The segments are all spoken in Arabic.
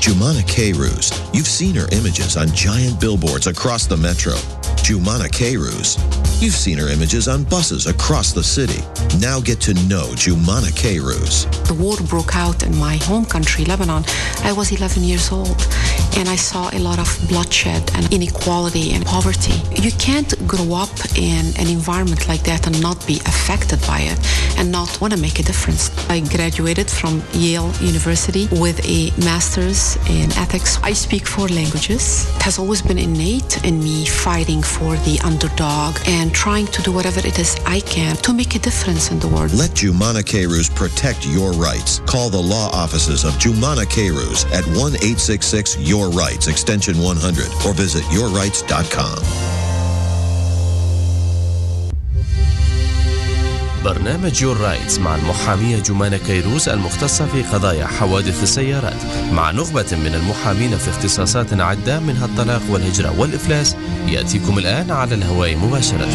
Jumana K-Ruse. You've seen her images on giant billboards across the metro. Jumana K-Ruse. You've seen her images on buses across the city. Now get to know Jumana K-Ruse. The war broke out in my home country, Lebanon. I was 11 years old and I saw a lot of bloodshed and inequality and poverty. You can't grow up in an environment like that and not be affected by it and not want to make a difference. I graduated from Yale University with a master's in ethics. I speak four languages. It has always been innate in me fighting for the underdog and trying to do whatever it is I can to make a difference in the world. Let Jumana Kayrouz protect your rights. Call the law offices of Jumana Kayrouz at 1-866-YOUR RIGHTS, extension 100, or visit yourrights.com. برنامج Your Rights مع المحامية جمانة كيروس المختصة في قضايا حوادث السيارات مع نخبة من المحامين في اختصاصات عدة منها الطلاق والهجرة والإفلاس. يأتيكم الآن على الهواء مباشرة.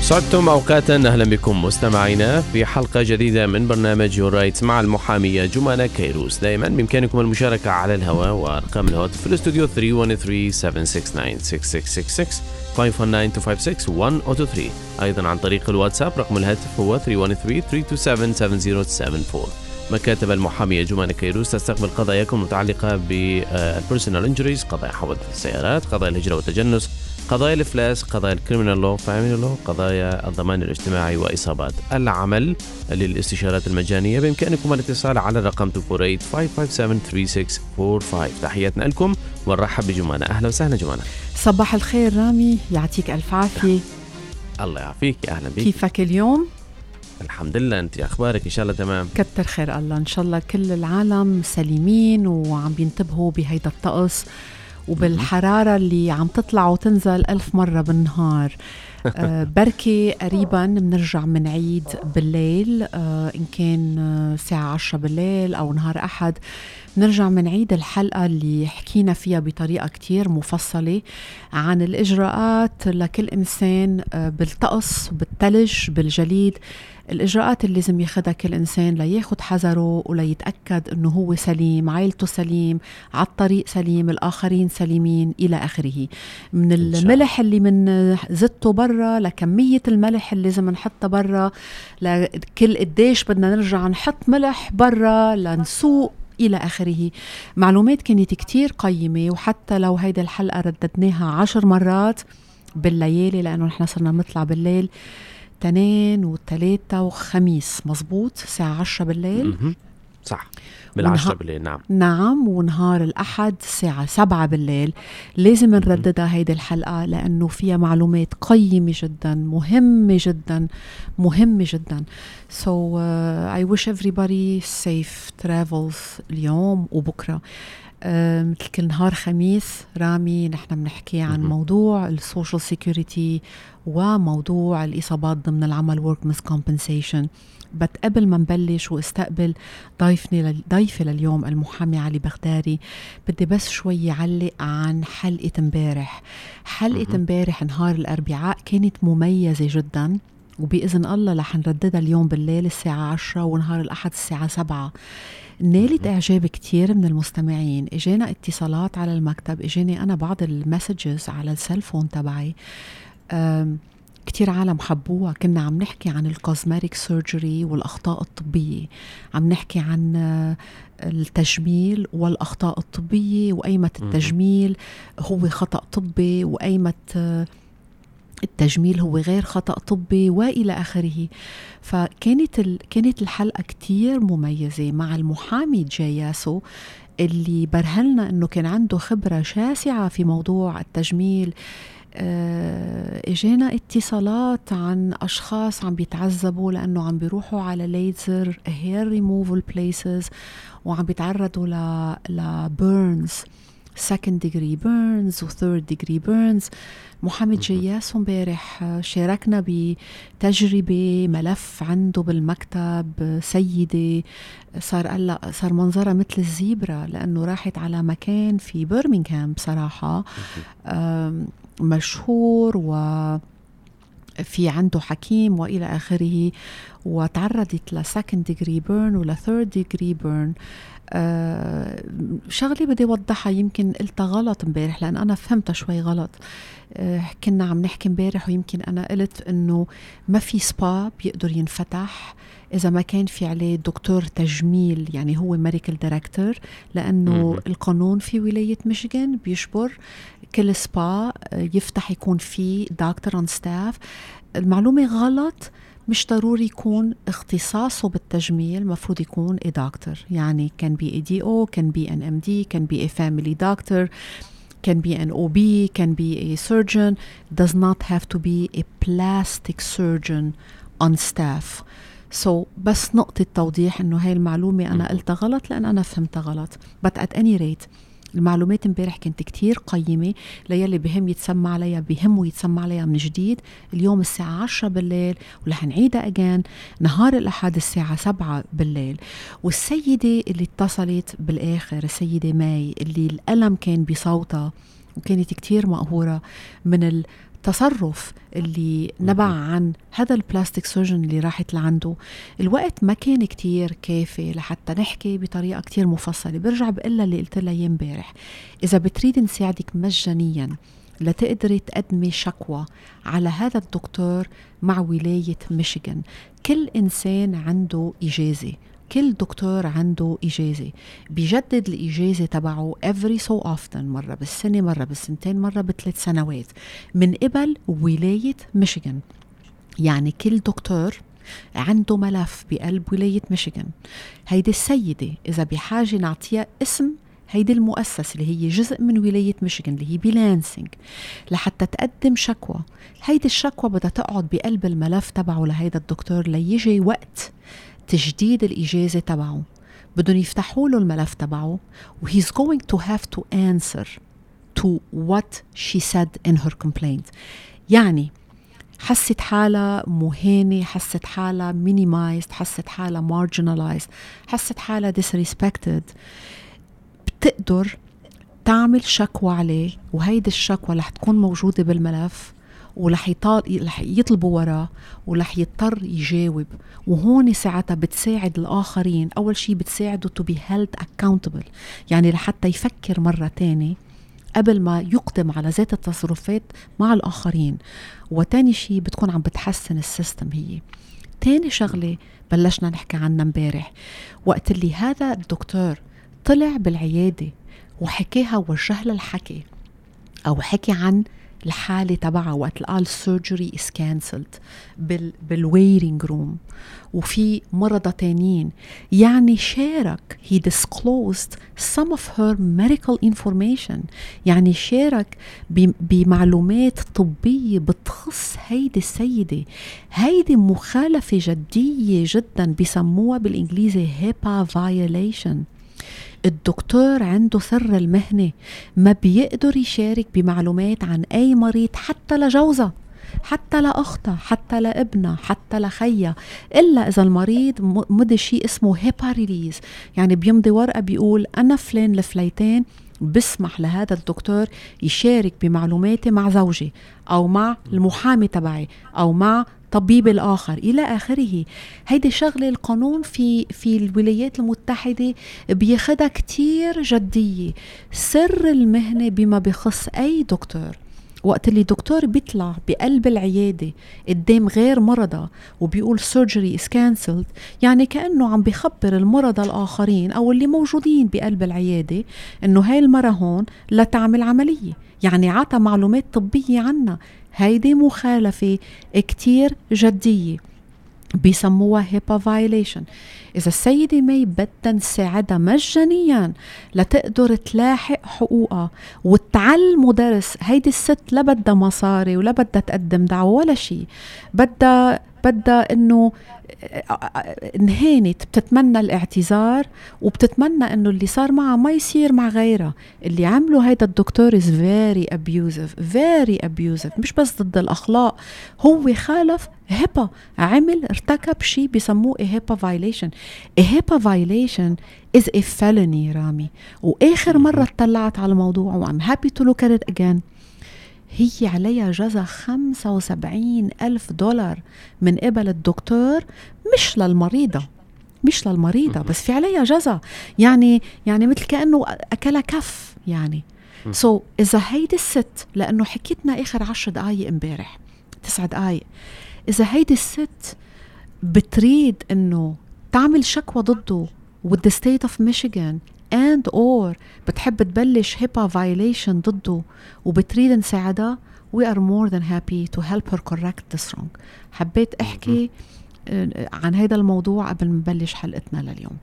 سعدتم أوقاتا. أهلا بكم مستمعينا في حلقة جديدة من برنامج Your Rights مع المحامية جمانة كيروس. دائما بإمكانكم المشاركة على الهواء وأرقام الهواتف في الاستوديو 313 أيضا عن طريق الواتساب رقم الهاتف هو 313 مكاتب المحامية جمانة كيروس تستقبل قضاياكم المتعلقة بال personal injuries قضايا حوادث السيارات قضايا الهجرة والتجنس. قضايا الإفلاس قضايا ال criminal law family law قضايا الضمان الاجتماعي وإصابات العمل للاستشارات المجانية. بإمكانكم الاتصال على الرقم 248 تحياتنا لكم ونرحب بجمانة. أهلا وسهلا جمانة. صباح الخير رامي يعطيك ألف عافية. الله يعافيك أهلا بك كيفك اليوم؟ الحمد لله أنت أخبارك؟ إن شاء الله تمام. كتر خير الله. إن شاء الله كل العالم سليمين وعم بينتبهوا بهيدا الطقس. وبالحرارة اللي عم تطلع وتنزل ألف مرة بالنهار. آه بركي قريبا بنرجع من عيد بالليل آه إن كان الساعة آه عشرة بالليل أو نهار أحد. نرجع من عيد الحلقة اللي حكينا فيها بطريقة كتير مفصلة عن الإجراءات لكل إنسان آه بالطقس بالثلج بالجليد. الإجراءات اللي لازم ياخدها كل إنسان لياخد حذره وليتأكد إنه هو سليم عائلته سليم على الطريق سليم الآخرين سليمين إلى آخره. من الملح اللي من زدته برا لكمية الملح اللي لازم نحطها برا لكل قديش بدنا نرجع نحط ملح برا لنسوق إلى آخره. معلومات كانت كتير قيمة وحتى لو هيدي الحلقة رددناها عشر مرات بالليالي لأنه نحن صرنا نطلع بالليل تنين وثلاثة وخميس مزبوط الساعة عشرة بالليل. صح. بالعشرة بالليل نعم. نعم ونهار الأحد الساعة سبعة بالليل. لازم نرددها هيدي الحلقة لأنه فيها معلومات قيمة جدا مهمة جدا مهمة جدا. So uh, I wish everybody safe travels اليوم وبكرة. مثل كل نهار خميس رامي نحن بنحكي عن موضوع ال social security وموضوع الإصابات ضمن العمل workmen's compensation بس قبل ما نبلش واستقبل ضيفني ضيفي لليوم المحامي علي بغداري بدي بس شوي علق عن حلقة امبارح. حلقة امبارح نهار الأربعاء كانت مميزة جدا وبإذن الله رح نرددها اليوم بالليل الساعة 10 ونهار الأحد الساعة 7 نالت إعجاب كتير من المستمعين. إجانا اتصالات على المكتب إجاني أنا بعض المسجز على السلفون تبعي. كتير عالم حبوها. كنا عم نحكي عن ال cosmetic surgery والأخطاء الطبية. عم نحكي عن التجميل والأخطاء الطبية وأيمة التجميل. هو خطأ طبي وأيمة التجميل هو غير خطأ طبي وإلى آخره. فكانت ال... كانت الحلقة كتير مميزة مع المحامي جاياسو اللي برهن لنا إنه كان عنده خبرة شاسعة في موضوع التجميل. آه، اجانا اتصالات عن أشخاص عم بيتعذبوا لأنه عم بيروحوا على ليزر هير ريموفل بليسز وعم بيتعرضوا ل ل burns second degree burns و third degree burns. محمد جياس امبارح شاركنا بتجربة ملف عنده بالمكتب سيدة صار قال صار منظرها مثل الزيبرا لأنه راحت على مكان في برمنغهام بصراحة. مشهور و في عنده حكيم وإلى آخره وتعرضت ل second degree burn ولا third degree burn آه شغلة بدي أوضحها. يمكن قلتها غلط امبارح لأن أنا فهمتها شوي غلط. آه كنا عم نحكي امبارح ويمكن أنا قلت إنه ما في سبا بيقدر ينفتح إذا ما كان في عليه دكتور تجميل يعني هو medical director لأنه القانون في ولاية ميشيغان بيجبر كل سبا يفتح يكون في دكتور on staff المعلومة غلط. مش ضروري يكون اختصاصه بالتجميل مفروض يكون اي دكتور يعني كان be ED أو كان be an MD كان be a family doctor can be an OB, can be a surgeon, does not have to be a plastic surgeon on staff. So بس نقطة توضيح إنه هاي المعلومة أنا قلتها غلط لأن أنا فهمتها غلط. But at any rate المعلومات امبارح كانت كتير قيمة ليلي بهم يتسمع عليها بهم يتسمع عليها من جديد. اليوم الساعة 10 بالليل ورح نعيدها أجان نهار الأحد الساعة 7 بالليل. والسيدة اللي اتصلت بالآخر السيدة ماي اللي الألم كان بصوتها وكانت كتير مقهورة من التصرف اللي نبع عن هذا ال plastic surgeon اللي راحت لعنده. الوقت ما كان كتير كافي لحتى نحكي بطريقة كتير مفصلة. برجع بقلها اللي قلت لها امبارح. إذا بتريد نساعدك مجانيا لتقدري تقدمي شكوى على هذا الدكتور مع ولاية ميشيغان كل إنسان عنده إجازة. كل دكتور عنده إجازة. بيجدد الإجازة تبعه every so often مرة بالسنة مرة بالسنتين مرة بثلاث سنوات. من قبل ولاية ميشيغان. يعني كل دكتور عنده ملف بقلب ولاية ميشيغان. هيدي السيدة إذا بحاجة نعطيها اسم هيدي المؤسسة اللي هي جزء من ولاية ميشيغان اللي هي ب Lansing لحتى تقدم شكوى. هيدي الشكوى بدها تقعد بقلب الملف تبعه لهيدا الدكتور ليجي وقت تجديد الإجازة تبعه. بدهم يفتحوا له الملف تبعه و he's going to have to answer to what she said in her complaint. يعني حست حالها مهانة حست حالها minimized حست حالها marginalized حست حالها disrespected. بتقدر تعمل شكوى عليه وهيدي الشكوى رح تكون موجودة بالملف. ورح يطلبوا وراه ورح يضطر يجاوب. وهون ساعتها بتساعد الآخرين. أول شيء بتساعده to be held accountable يعني لحتى يفكر مرة تانية قبل ما يقدم على ذات التصرفات مع الآخرين. وتاني شيء بتكون عم بتحسن ال system هي. تاني شغلة بلشنا نحكي عنها امبارح. وقت اللي هذا الدكتور طلع بالعيادة وحكيها ووجه لها الحكي أو حكي عن الحالة تبعها وقت قال surgery is cancelled بال بال waiting room وفي مرضى تانيين. يعني شارك. He disclosed some of her medical information. يعني شارك بمعلومات طبية بتخص هيدي السيدة. هيدي مخالفة جدية جدا بسموها بالإنجليزي HIPAA violation. الدكتور عنده سر المهنة ما بيقدر يشارك بمعلومات عن أي مريض حتى لجوزها حتى لأختها حتى لابنها حتى لخيها إلا إذا المريض مضي شيء اسمه هيبا ريليز يعني بيمضي ورقة بيقول أنا فلان الفليتين بسمح لهذا الدكتور يشارك بمعلوماتي مع زوجي أو مع المحامي تبعي أو مع طبيب الآخر إلى آخره. هيدي شغلة القانون في في الولايات المتحدة بياخدها كتير جدية. سر المهنة بما بخص أي دكتور. وقت اللي دكتور بيطلع بقلب العيادة قدام غير مرضى وبيقول surgery is cancelled يعني كأنه عم بخبر المرضى الآخرين أو اللي موجودين بقلب العيادة إنه هاي المرة هون لا تعمل عملية. يعني عطى معلومات طبية عنا. هيدي مخالفة كتير جدية. بيسموها HIPAA violation إذا السيدة may بدها نساعدها مجانيا لتقدر تلاحق حقوقها وتعلموا درس هيدي الست لا بدها مصاري ولا بدها تقدم دعوة ولا شيء بدها بدها إنه انهانت بتتمنى الاعتذار وبتتمنى إنه اللي صار معها ما يصير مع غيرها. اللي عمله هيدا الدكتور is very abusive very abusive مش بس ضد الأخلاق هو خالف HIPAA عمل ارتكب شيء بسموه HIPAA violation HIPAA violation is a felony رامي. وآخر مرة اطلعت على الموضوع و I'm happy to look at it again هي عليها جزا 75 ألف دولار من قبل الدكتور مش للمريضة مش للمريضة بس في عليها جزا. يعني يعني مثل كأنه أكلها كف يعني. so so, إذا هيدي الست لأنه حكيتنا آخر عشر دقايق امبارح تسع دقايق. إذا هيدي الست بتريد إنه تعمل شكوى ضده with the state of Michigan and or بتحب تبلش HIPAA violation ضده وبتريد نساعدها we are more than happy to help her correct this wrong. حبيت أحكي آه، عن هذا الموضوع قبل ما نبلش حلقتنا لليوم.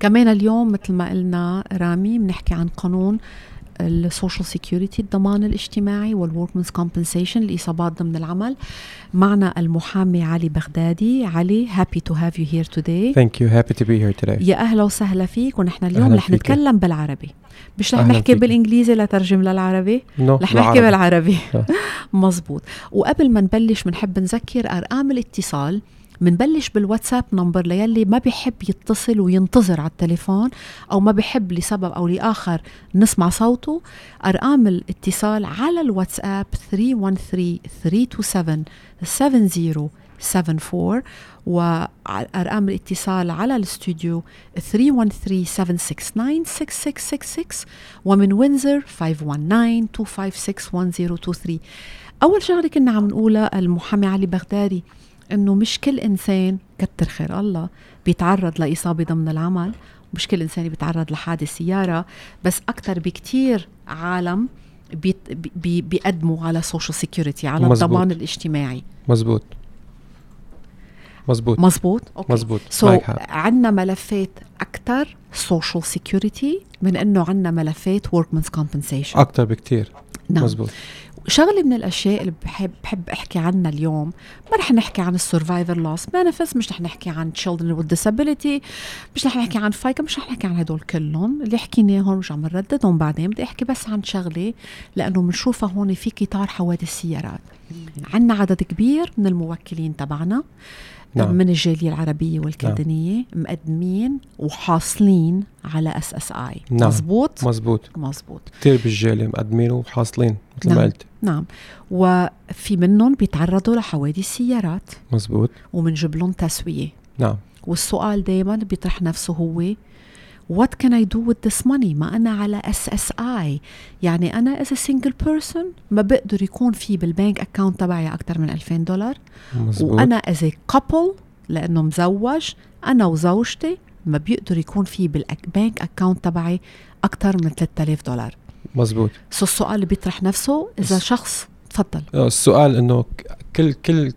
كمان اليوم مثل ما قلنا رامي بنحكي عن قانون ال social security الضمان الاجتماعي وال workmen's compensation الاصابات ضمن العمل. معنا المحامي علي بغدادي. علي happy to have you here today thank you happy to be here today yeah أهلا وسهلا فيك. ونحن اليوم رح نتكلم بالعربي. مش رح نحكي بالإنجليزي لترجم للعربي no, رح نحكي بالعربي. مزبوط. وقبل ما نبلش بنحب نذكر أرقام الاتصال. منبلش بالواتساب number للي ما بيحب يتصل وينتظر على التليفون أو ما بيحب لسبب أو لآخر نسمع صوته. أرقام الاتصال على الواتساب 313 327 7074 وارقام الاتصال على الاستوديو 313 769 6666 ومن وينزر 519 256 1023 أول شغلة كنا عم نقولها المحامي علي بغدادي. إنه مش كل إنسان كتر خير الله بيتعرض لإصابة ضمن العمل مش كل إنسان بيتعرض لحادث سيارة بس أكثر بكتير عالم بي بي بيقدموا على social security على مزبوط. الضمان الاجتماعي. مزبوط مزبوط مزبوط أوكي. مزبوط so so عندنا ملفات أكثر social security من إنه عندنا ملفات workman's compensation أكثر بكثير نعم. مزبوط شغلة من الأشياء اللي بحب بحب أحكي عنها اليوم ما رح نحكي عن ال survivor loss benefits مش رح نحكي عن children with disability مش رح نحكي عن فايكا مش رح نحكي عن هدول كلهم. اللي حكيناهم مش عم نرددهم بعدين بدي أحكي بس عن شغلة لأنه بنشوفها هون في إطار حوادث سيارات. عندنا عدد كبير من الموكلين تبعنا نعم. من الجالية العربية والكلدانيه نعم. مقدمين وحاصلين اس SSI نعم. مزبوط؟ مزبوط. مزبوط. كثير بالجالية مقدمين وحاصلين مثل نعم. ما قلت. نعم. وفي منهم بيتعرضوا لحوادث سيارات. مزبوط. وبنجيب لهم تسوية. نعم. والسؤال دائما بيطرح نفسه هو what can I do with this money? ما أنا على SSI يعني أنا as a single person ما بقدر يكون في بال bank account تبعي أكثر من 2000 دولار. مزبوط. وأنا as a couple لأنه مزوج أنا وزوجتي ما بيقدر يكون في بال bank account تبعي أكثر من 3000 دولار. مزبوط so السؤال اللي بيطرح نفسه إذا شخص تفضل. آه، السؤال إنه كل كل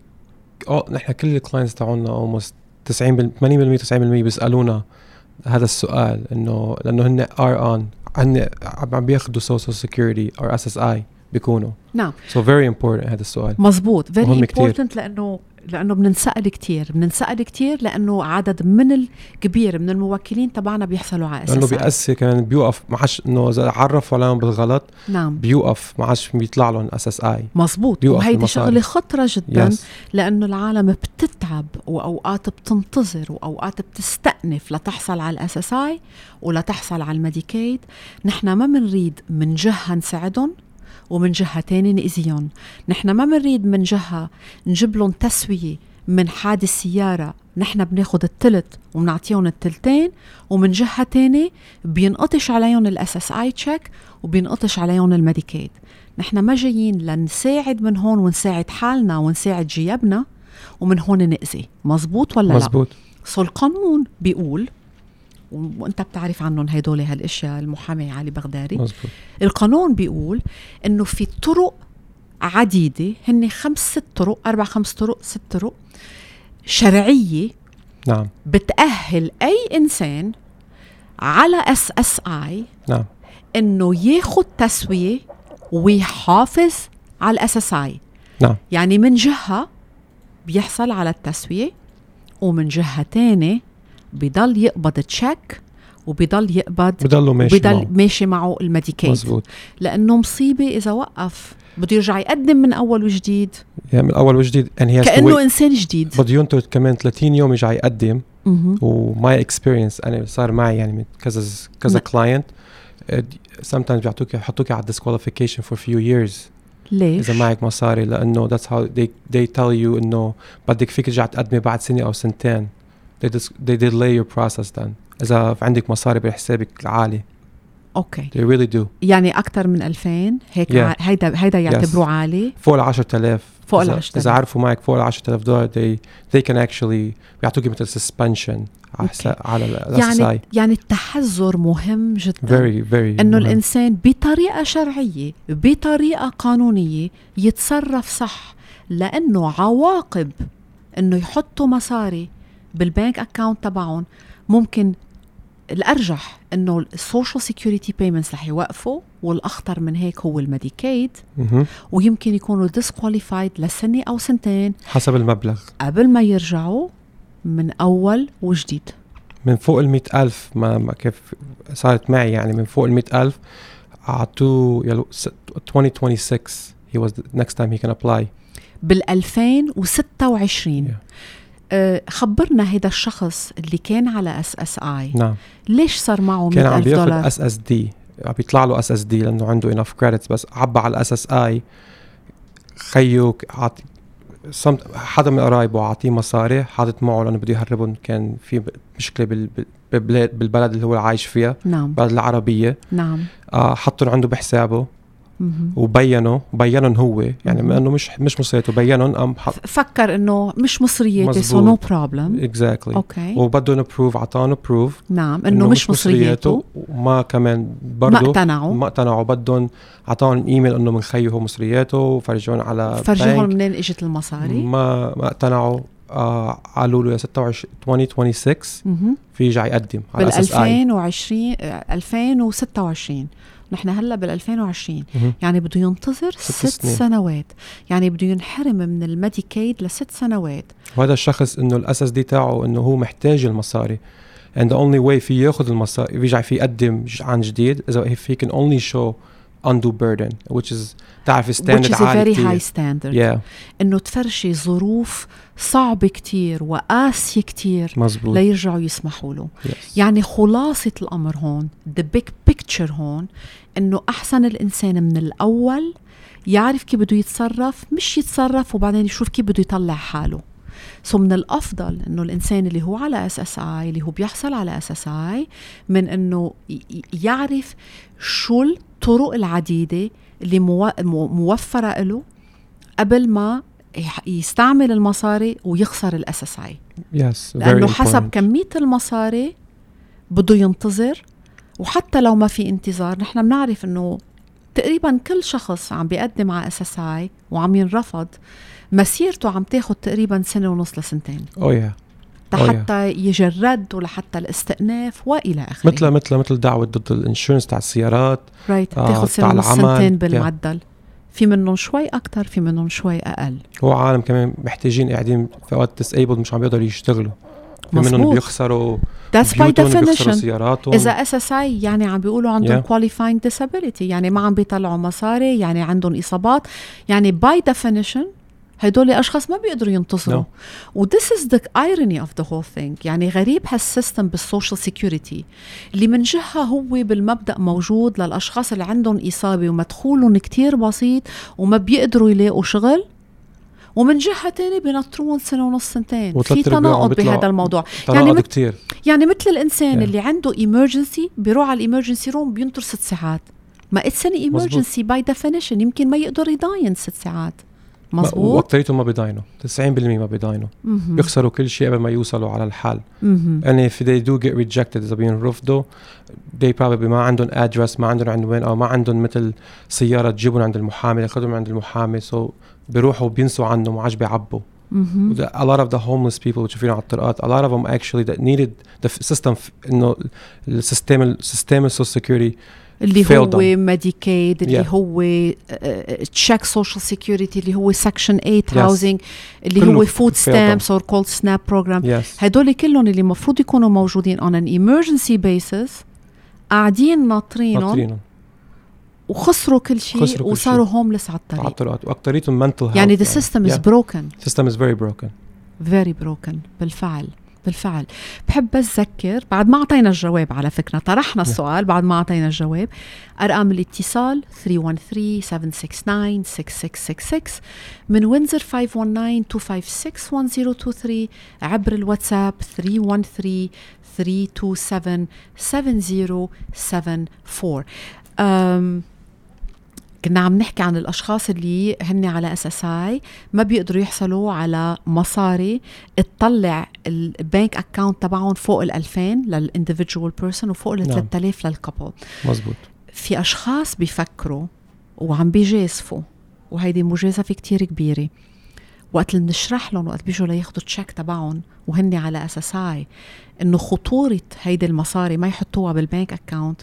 نحن كل ال clients تاعونا almost 90 80% 90% بيسألونا هذا السؤال إنه لأنه هن are on هن عم بياخذوا social security أو SSI بيكونوا. نعم. so very important هذا السؤال. مزبوط. فيري امبورتنت لأنه لأنه بننسأل كثير بننسأل كثير لأنه عدد من الكبير من الموكلين تبعنا بيحصلوا على SSI لأنه بيأثر كمان بيوقف ما عادش إنه إذا عرفوا عليهم بالغلط نعم. بيوقف ما عادش بيطلع لهم SSI. مزبوط وهيدي شغلة خطرة جدا yes. لأنه العالم بتتعب وأوقات بتنتظر وأوقات بتستأنف لتحصل على ال SSI ولتحصل على الميديكيد. نحن ما بنريد من جهة نساعدهم ومن جهة تانية نأذيهم. نحن ما بنريد من جهة نجيب لهم تسوية من حادث سيارة. نحن بناخد التلت وبنعطيهم التلتين ومن جهة تانية بينقطش عليهم ال SSI check وبينقطش عليهم الميديكيد. نحن ما جايين لنساعد من هون ونساعد حالنا ونساعد جيابنا ومن هون نأذي. مزبوط ولا مزبوط. لا؟ مزبوط. so القانون بيقول وانت بتعرف عنهم هدول هالأشياء المحامي علي بغدادي. مزبوط. القانون بيقول إنه في طرق عديدة هن خمس ست طرق أربع خمس طرق ست طرق شرعية نعم. بتأهل أي إنسان على SSI نعم. إنه ياخذ تسوية ويحافظ على ال SSI نعم. يعني من جهة بيحصل على التسوية ومن جهة تانية بضل يقبض تشيك وبضل يقبض بضل ماشي بضل معه. ماشي معه الميديكيد مزبوط لأنه مصيبة إذا وقف بده يرجع يقدم من أول وجديد. يعني من أول وجديد. كأنه إنسان جديد. بده ينطر كمان 30 يوم يرجع يقدم. و my experience أنا صار معي يعني من كذا كذا client sometimes بيعطوك يحطوك على disqualification for few years. ليش؟ إذا معك مصاري لأنه that's how they they tell you إنه بدك فيك ترجع تقدمي بعد سنة أو سنتين. They dis- they delay your process then. إذا عندك مصاري بحسابك العالي. أوكي. They really do. يعني أكثر من 2000 هيك Yeah. ع- هيدا هيدا يعتبروه عالي؟ فوق ال 10000 فوق ال إذا- 10,000. إذا عرفوا معك فوق ال 10000 دولار they they can actually بيعطوكي مثل suspension على حساب على ال يعني يعني التحذر مهم جدا. Very very إنه. الإنسان بطريقة شرعية بطريقة قانونية يتصرف صح لأنه عواقب إنه يحطوا مصاري بالبنك اكاونت تبعهم ممكن الأرجح إنه ال social security payments رح يوقفوا والأخطر من هيك هو الميديكيد. ويمكن يكونوا disqualified لسنة أو سنتين. حسب المبلغ. قبل ما يرجعوا من أول وجديد. من فوق ال ألف ما, ما كيف صارت معي يعني من فوق ال ألف س- 2026 he was the next time he can apply. بال 2026 Yeah. آه، خبرنا هيدا الشخص اللي كان على اس اس اي نعم. ليش صار معه كان عم 100000 بياخذ دولار؟ اس اس دي عم بيطلع له اس اس دي لأنه عنده انف كريدتس بس عبى على الاس اس اي خيو عط صمت حدا من قرايبه عاطيه مصاري حاطط معه لأنه بده يهربهم. كان في مشكلة بال- بالبلد اللي هو عايش فيها. نعم. البلد العربية. نعم. آه حطهم عنده بحسابه. وبينوا بينهم هو. يعني. بما إنه مش مش مصريته بينهم قام حط فكر إنه مش مصريتي سو. نو بروبلم اكزاكتلي أوكي وبدهم proof عطانه proof نعم إنه مش مصريته وما كمان ما برضه اقتنعوا. ما اقتنعوا. بدهم عطاهم ايميل إنه من خيه هو مصرياته وفرجون على فرجوهم بنك. منين إجت المصاري؟ ما ما اقتنعوا آه قالوا له يا 26 2026 مهم. في يرجع يقدم على بال SSI 2020 آه، 2026 نحن هلا بال 2020 مهم. يعني بده ينتظر ست ست. سنوات. يعني بده ينحرم من الميديكيد لست سنوات. وهذا الشخص إنه ال SSD تاعه إنه هو محتاج المصاري. And the only way في ياخذ المصاري بيرجع في يقدم عن جديد. إذا if he can only show undue burden which is تعرف which standard is a عالي very high standard. Yeah. إنه تفرشي ظروف صعبة كتير وقاسية كتير مزبوط ليرجعوا يسمحوا له. Yes. يعني خلاصة الأمر هون the big picture هون إنه أحسن الإنسان من الأول يعرف كيف بده يتصرف مش يتصرف وبعدين يشوف كيف بده يطلع حاله. so من الأفضل إنه الإنسان اللي هو على SSI اللي هو بيحصل على SSI من إنه يعرف شو الطرق العديدة اللي مو- مو- موفرة له قبل ما يستعمل المصاري ويخسر ال SSI لأنه حسب important. كمية المصاري بده ينتظر وحتى لو ما في انتظار نحن بنعرف إنه تقريبا كل شخص عم بيقدم على SSI وعم ينرفض مسيرته عم تاخد تقريبا سنة ونص لسنتين oh yeah Oh, حتى يجي الرد ولحتى الاستئناف وإلى آخره مثل مثل مثل دعوة ضد ال insurance تاع السيارات right آه، سنة تاع ونص العمل. سنتين Yeah. في منهم شوي أكثر في منهم شوي أقل. هو عالم كمان محتاجين قاعدين في اوقات disabled مش عم بيقدروا يشتغلوا. في منهم. بيخسروا That's by definition. سياراتهم. إذا SSI يعني عم بيقولوا عندهم Yeah. qualifying disability يعني ما عم بيطلعوا مصاري يعني عندهم إصابات. يعني by definition هدول أشخاص ما بيقدروا ينتظروا. و this is the irony of the whole thing. يعني غريب هال system بال social security. اللي من جهة هو بالمبدأ موجود للأشخاص اللي عندهم إصابة ومدخولهم كتير بسيط وما بيقدروا يلاقوا شغل. ومن جهة تانية بينطروهم سنة ونص سنتين. في تناقض بهذا الموضوع. يعني مثل- كتير. يعني مثل الإنسان Yeah. اللي عنده emergency بيروح على ال emergency room بينطر ست ساعات. ما it's an emergency by definition يمكن ما يقدر يضاين ست ساعات. مزبوط واكثريتهم ما بيضاينوا 90% ما بيضاينوا مهم. بيخسروا كل شيء قبل ما يوصلوا على الحال. مهم. and if they do get rejected إذا بينرفضوا they probably ما عندهم address ما عندهم عنوان أو ما عندهم مثل سيارة تجيبهم عند المحامي ياخذهم عند المحامي. So بيروحوا بينسوا عنه ما عادش بيعبوا a lot of the homeless people بتشوفينهم على الطرقات a lot of them actually that needed the system إنه ال system ال system ال social security اللي failed هو. ميديكيد اللي Yeah. هو check social security اللي هو section 8 Yes. housing اللي هو food. stamps or called SNAP program هدول كلهم اللي المفروض يكونوا موجودين on an emergency basis قاعدين ناطرينهم وخسروا كل شيء وصاروا هوملس على على الطريق واكثريتهم health يعني the system is yeah. broken system is very broken very broken بالفعل بالفعل. بحب بس ذكر بعد ما أعطينا الجواب على فكرة طرحنا السؤال بعد ما أعطينا الجواب. أرقام الاتصال 313 769 6666 من وينزر 519 256 1023 عبر الواتساب 313 327 7074 um كنا عم نحكي عن الأشخاص اللي هن على SSI ما بيقدروا يحصلوا على مصاري. تطلع ال bank account تبعهم فوق ال 2000 لل individual person وفوق ال 3000 لل couple مزبوط. في أشخاص بيفكروا وعم بيجازفوا وهيدي مجازفة كتير كبيرة. وقت اللي بنشرح لهم وقت بيجوا لياخذوا ال check تبعهم وهن على SSI إنه خطورة هيدي المصاري ما يحطوها بال bank account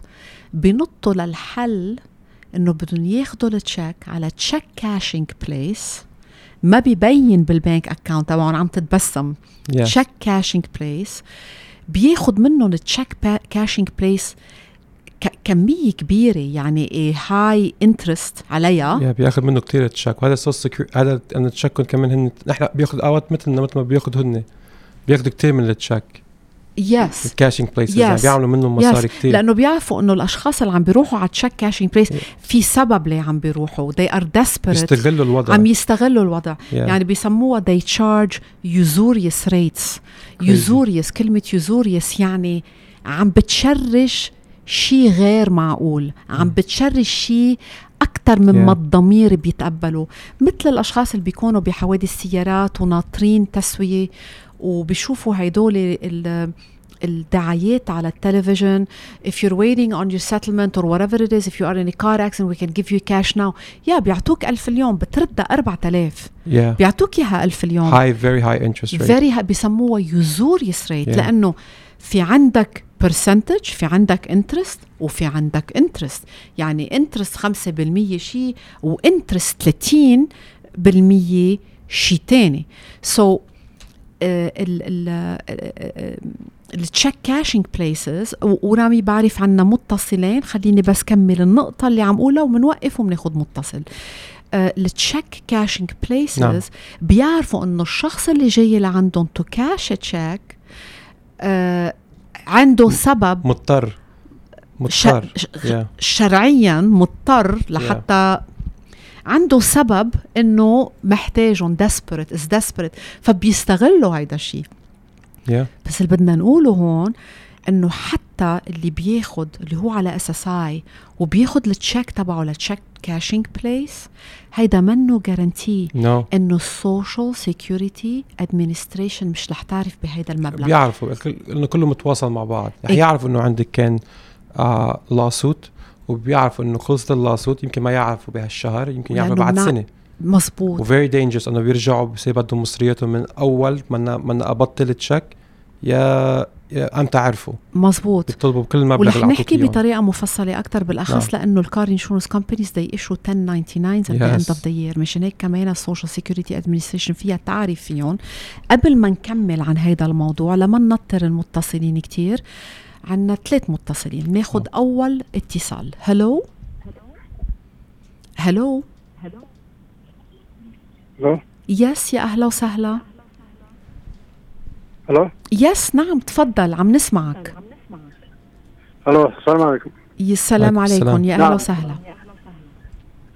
بنطوا للحل إنه بدهم ياخذوا ال check على check cashing place ما ببين بال bank account تبعهم عم تتبسم. check cashing place بياخذ منهم ال check cashing place كمية كبيرة يعني هاي interest عليها. يا بياخذ منه كثير check وهذا سوس هذا أنا كمان هن نحن بياخذ أوقات مثلنا مثل ما بياخذ هن بياخذوا كثير من ال check yes ال cashing places يعني بيعملوا منهم مصاري كثير لأنه بيعرفوا إنه الأشخاص اللي عم بيروحوا على check cashing place في سبب ليه عم بيروحوا. They are desperate. بيستغلوا الوضع. عم يستغلوا الوضع. Yeah. يعني بيسموها they charge usurious rates. Usurious. كلمة usurious يعني عم بت charge شيء غير معقول. عم بت charge شيء أكثر مما yeah. الضمير بيتقبله. مثل الأشخاص اللي بيكونوا بحوادث سيارات وناطرين تسوية وبيشوفوا هيدول الدعايات على التلفزيون. If you're waiting on your settlement or whatever it is if you are in a car accident we can give you cash now. yeah بيعطوك ألف اليوم بتردها 4000 yeah. بيعطوك إياها ألف اليوم. High very high interest rate. Very high بيسموها usurious rate yeah. لأنه في عندك percentage في عندك interest وفي عندك interest يعني interest 5% شيء وانترست 30% شيء تاني. so so, ال check cashing places ورامي بعرف عنا متصلين. خليني بس كمل النقطة اللي عم قولها وبنوقف وبناخذ متصل. ال check cashing places بيعرفوا إنه الشخص اللي جاي لعندهم to cash check عنده سبب مضطر. مضطر. ش... yeah. شرعيا مضطر لحتى yeah. عنده سبب إنه محتاجهم desperate is desperate فبيستغلوا هيدا الشيء yeah. بس اللي بدنا نقوله هون إنه حتى اللي بياخد اللي هو على SSI وبياخد ال check تبعه ل check cashing place هيدا منه guarantee no. إنه ال social security administration مش رح تعرف بهيدا المبلغ بيعرفوا إنه كله متواصل مع بعض رح إيه؟ يعرفوا إنه عندك كان آه lawsuit وبيعرفوا إنه خلصت ال lawsuit يمكن ما يعرفوا بهالشهر يمكن يعرفوا بعد سنة. مزبوط و very dangerous إنه بيرجعوا بصير بدهم مصرياتهم من أول ما ما أبطل check يا إمتى عرفوا مزبوط بيطلبوا بكل المبلغ اللي نحكي بطريقة مفصلة أكثر بالأخص نعم. لأنه ال car insurance companies they issue 1099 at the end of the year. مشان هيك كمان ال social security administration فيها تعرف فيهم. قبل ما نكمل عن هذا الموضوع لما ننطر المتصلين كتير عنا ثلاث متصلين. ناخذ أول اتصال. هلو؟ هلو؟ هلو؟ يس يا أهلا وسهلا. ألو يس نعم تفضل عم نسمعك. ألو السلام عليكم. السلام عليكم يا أهلا نعم. وسهلا.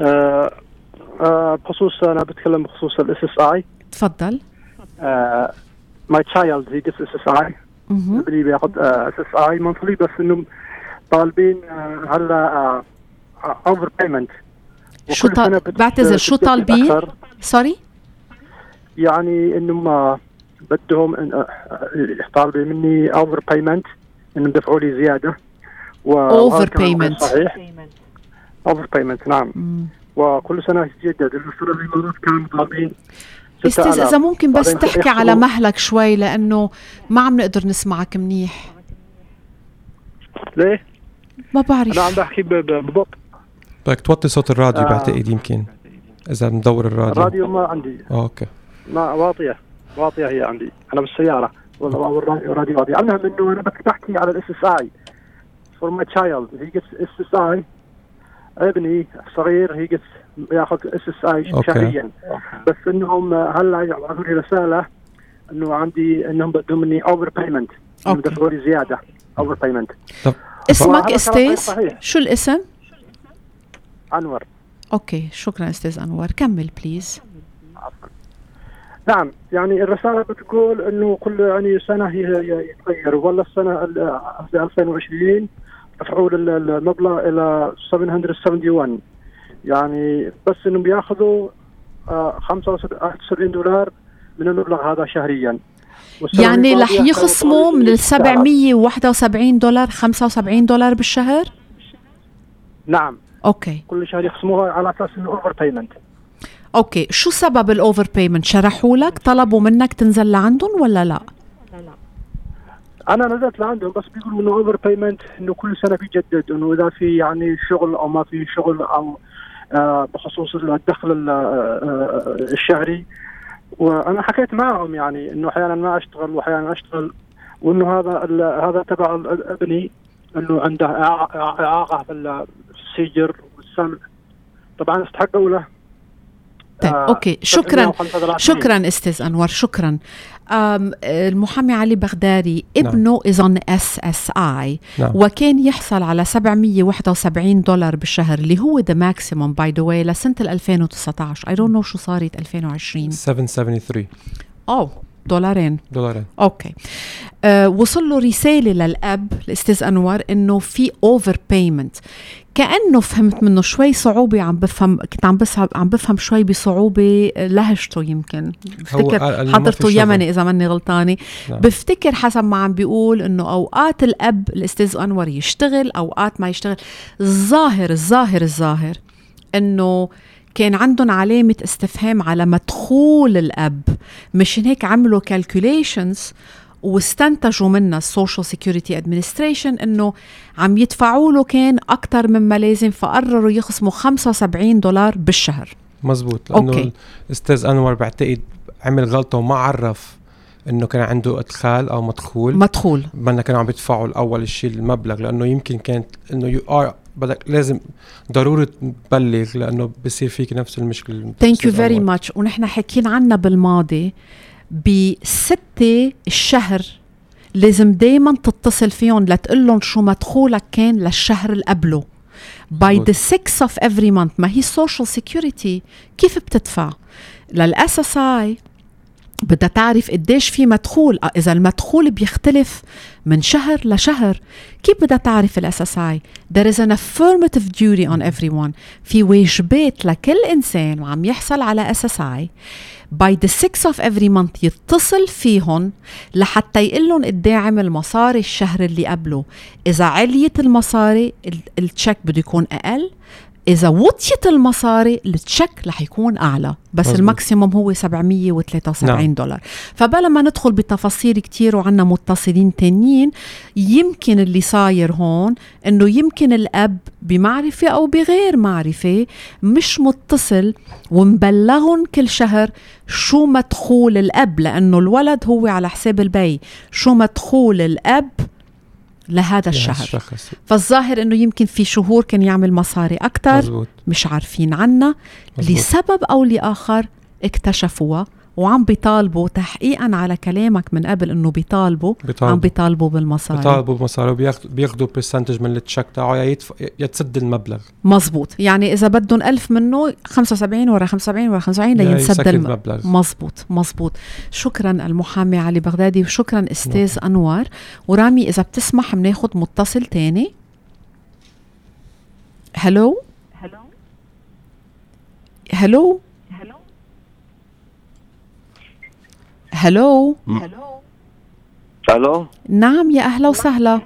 آه آه بخصوص أنا بتكلم بخصوص ال SSI تفضل. my child he gets SSI ابني بياخذ SSI monthly بس إنه طالبين هلأ اوفر بيمنت شو. بعتذر شو طالبين؟ sorry يعني إنه بدهم طالبين مني overpayment انهم دفعوا لي زيادة. و overpayment صحيح. overpayment نعم. مم. وكل سنة يتجدد السنة اللي مرت كانوا طالبين أستاذ إذا ممكن بس تحكي على مهلك شوي لأنه ما عم نقدر نسمعك منيح. ليه؟ ما بعرف. أنا عم بحكي ببطء. بدك توطي صوت الراديو آه. بعتقد يمكن إذا مدور الراديو. الراديو ما عندي. آه، okay. ما واطية. واطية هي عندي. أنا بالسيارة. والراديو راديو واطي. المهم إنه أنا بحكي على ال SSI for my child he SSI ابني صغير he gets ياخذ SSI شهريا. بس إنهم هلا يبعثوا لي رسالة إنه عندي إنهم بدهم مني overpayment okay. دفعوا لي زيادة overpayment اسمك إستاذ. شو الاسم؟ أنور. okay شكرا أستاذ أنور. كمل please نعم يعني الرسالة بتقول إنه كل يعني سنة هي يتغير والله السنة ال- قصدي 2020 ال- المبلغ إلى 771 يعني بس إنهم بياخذوا آه، 75 دولار من المبلغ هذا شهريا. يعني رح يخصموا من ال 771 دولار 75 دولار بالشهر؟ نعم. okay. كل شهر يخصموها على أساس إنه overpayment okay. شو سبب ال overpayment شرحوا لك؟ طلبوا منك تنزل لعندهم ولا لا؟ أنا نزلت لعندهم بس بيقولوا إنه overpayment إنه كل سنة بيجدد إنه إذا في يعني شغل أو ما في شغل أو آه بخصوص الدخل ال- آه، آه، الشهري. وأنا حكيت معهم يعني إنه أحيانا ما أشتغل واحيانا أشتغل وإنه هذا هذا تبع ابني إنه عنده إعاقة في السكر والسمع. طبعا استحقوا له. طيب آه، okay شكرا 735. شكرا أستاذ أنور شكرا. المحامي علي بغدادي ابنه is on SSI نعم. وكان يحصل على 771 دولار بالشهر اللي هو the maximum by the way لسنة ال 2019 I don't know شو صارت 2020 773 oh دولارين. دولارين. okay. أه وصل له رسالة للأب الاستاذ أنور إنه في overpayment كأنه فهمت منه شوي صعوبة عم بفهم كنت عم بس عم بفهم شوي بصعوبة لهجته يمكن بفتكر حضرته. يمني إذا ماني غلطانة نعم. بفتكر حسب ما عم بيقول إنه أوقات الأب الأستاذ أنور يشتغل أوقات ما يشتغل الظاهر الظاهر الظاهر إنه كان عندهم علامة استفهام على مدخول الأب مشان هيك عملوا calculations واستنتجوا منها ال Social Security Administration إنه عم يدفعوا له كان أكثر مما لازم فقرروا يخصموا 75 دولار بالشهر. مزبوط لأنه okay. الأستاذ أنور بعتقد عمل غلطة وما عرف إنه كان عنده إدخال أو مدخول. مدخول. بدنا كانوا عم يدفعوا الأول شيء المبلغ لأنه يمكن كانت إنه you are بدك لازم ضروري تبلغ لأنه بصير فيك نفس المشكلة. ثانك يو فيري ماتش ونحن حكينا عنها بالماضي. بستة الشهر. لازم دايما تتصل فيهم لتقول لهم شو مدخولك كان للشهر اللي قبله. by مظبوط. the 6 of every month ما هي ال Social Security كيف بتدفع؟ لل SSI بدها تعرف قديش في مدخول آه، إذا المدخول بيختلف من شهر لشهر. كيف بدها تعرف ال SSI there is an affirmative duty on everyone. في واجبات لكل إنسان وعم يحصل على SSI by the 6 of every month يتصل فيهم لحتى يقول لهم قد عمل مصاري الشهر اللي قبله. إذا عليت المصاري ال- ال check بده يكون أقل. إذا وطيت المصاري ال check رح يكون أعلى بس مزبوط. ال maximum هو 773 نعم. دولار فبلا ما ندخل بتفاصيل كتير وعنا متصلين تانيين يمكن اللي صاير هون إنه يمكن الأب بمعرفة أو بغير معرفة مش متصل ومبلغهم كل شهر شو مدخول الأب لأنه الولد هو على حساب البي شو مدخول الأب لهذا الشهر. الشخص فالظاهر إنه يمكن في شهور كان يعمل مصاري أكثر مزبوط مش عارفين عنها. لسبب أو لآخر اكتشفوها وعم بيطالبوا تحقيقا على كلامك من قبل إنه بيطالبوا عم بيطالبوا. بيطالبوا بالمصاري. بيطالبوا بمصاري وبياخذوا بياخذوا percentage من ال check تاعه يا يدفع لتسد المبلغ. مزبوط. يعني إذا بدهم ألف منه 75 ورا 75 ورا 75 لينسد. المبلغ. مزبوط مزبوط. شكرا المحامي علي بغدادي وشكرا أستاذ انور ورامي إذا بتسمح بناخذ متصل تاني. هلو هلو هلو ألو نعم يا أهلا وسهلا.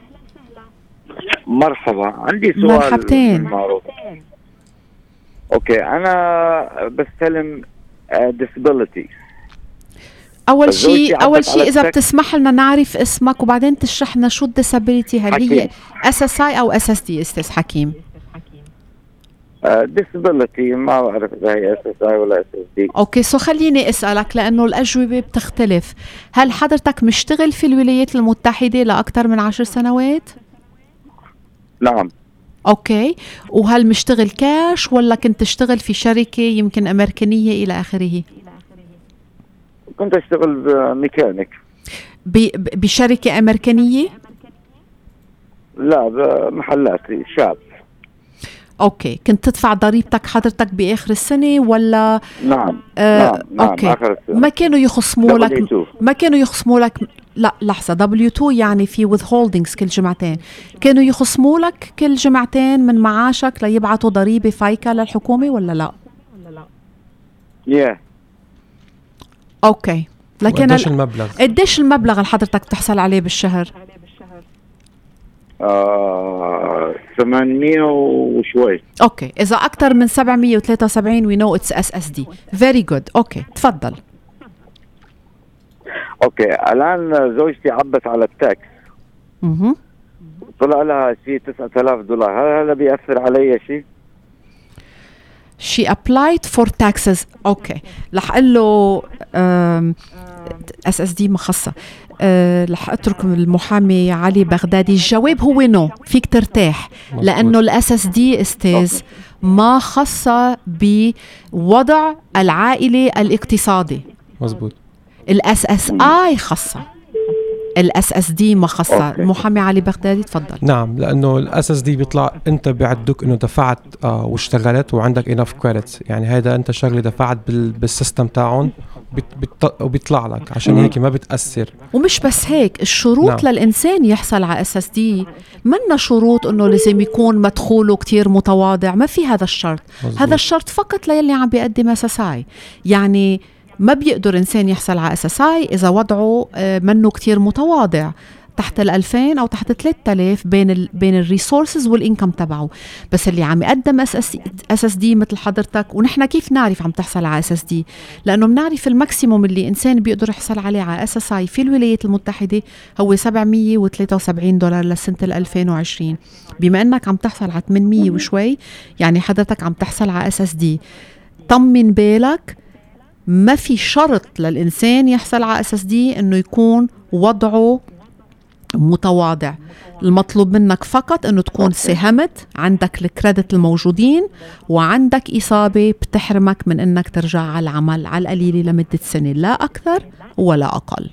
مرحبا. عندي سؤال مرحبتين. معروف okay أنا بستلم disability أول بس زوجتي شيء أول شيء إذا بتسمح لنا نعرف اسمك وبعدين تشرح لنا شو ال disability. هل هي. اس اس اي أو اس اس دي أستاذ حكيم؟ disability ما بعرف إذا هي اس اس اي ولا اس اس دي okay so خليني أسألك لأنه الأجوبة بتختلف. هل حضرتك مشتغل في الولايات المتحدة لأكثر من عشر سنوات؟ نعم. okay. وهل مشتغل كاش ولا كنت تشتغل في شركة يمكن أمريكانية إلى آخره؟ كنت أشتغل ميكانيك بشركة أمريكانية؟ لا بمحلات shop. okay كنت تدفع ضريبتك حضرتك بآخر السنة ولا نعم آه، نعم نعم okay. آخر السنة ما كانوا يخصموا لك W2. ما كانوا يخصموا لك لا لحظة W2 يعني في withholdings كل جمعتين كانوا يخصموا لك كل جمعتين من معاشك ليبعتوا ضريبة فايكة للحكومة ولا لا؟ yeah okay لكن قديش ال- المبلغ؟ قديش المبلغ اللي حضرتك بتحصل عليه بالشهر؟ آه 800 وشوي. أوكي. إذا أكثر من 773 we know it's SSD very good okay. تفضل. okay. الآن زوجتي عبت على ال tax أها طلع لها شيء 9000 دولار. هل هذا بيأثر علي شيء؟ she applied for taxes. okay. رح أقول له SSD مخصصة. رح أترك المحامي علي بغدادي. الجواب هو no فيك ترتاح. لأنه ال SSD أستاذ ما خاصه بوضع العائلة الاقتصادي. مزبوط ال SSI خاصه ال SSD ما okay. المحامي علي بغدادي تفضل. نعم لأنه ال SSD بيطلع أنت بيعدوك إنه دفعت آه واشتغلت وعندك enough credits يعني هذا أنت شغلة دفعت بال بال system تاعهم وبيطلع لك. عشان هيك ما بتأثر. ومش بس هيك الشروط نعم. للإنسان يحصل على SSD منا شروط إنه لازم يكون مدخوله كتير متواضع. ما في هذا الشرط. مزبوط. هذا الشرط فقط للي عم بيقدم SSI يعني ما بيقدر إنسان يحصل على SSI إذا وضعه آه، منه كتير متواضع تحت ال 2000 أو تحت 3000 بين ال بين ال resources وال income تبعه. بس اللي عم يقدم SS SSD مثل حضرتك ونحن كيف نعرف عم تحصل على SSD لأنه بنعرف ال maximum اللي إنسان بيقدر يحصل عليه على SSI في الولايات المتحدة هو 773 دولار لسنة ال 2020 بما إنك عم تحصل على 800 وشوي يعني حضرتك عم تحصل على SSD طمن بالك ما في شرط للإنسان يحصل على SSD إنه يكون وضعه متواضع. المطلوب منك فقط إنه تكون ساهمت عندك ال credit الموجودين وعندك إصابة بتحرمك من إنك ترجع على العمل على القليلة لمدة سنة لا أكثر ولا أقل.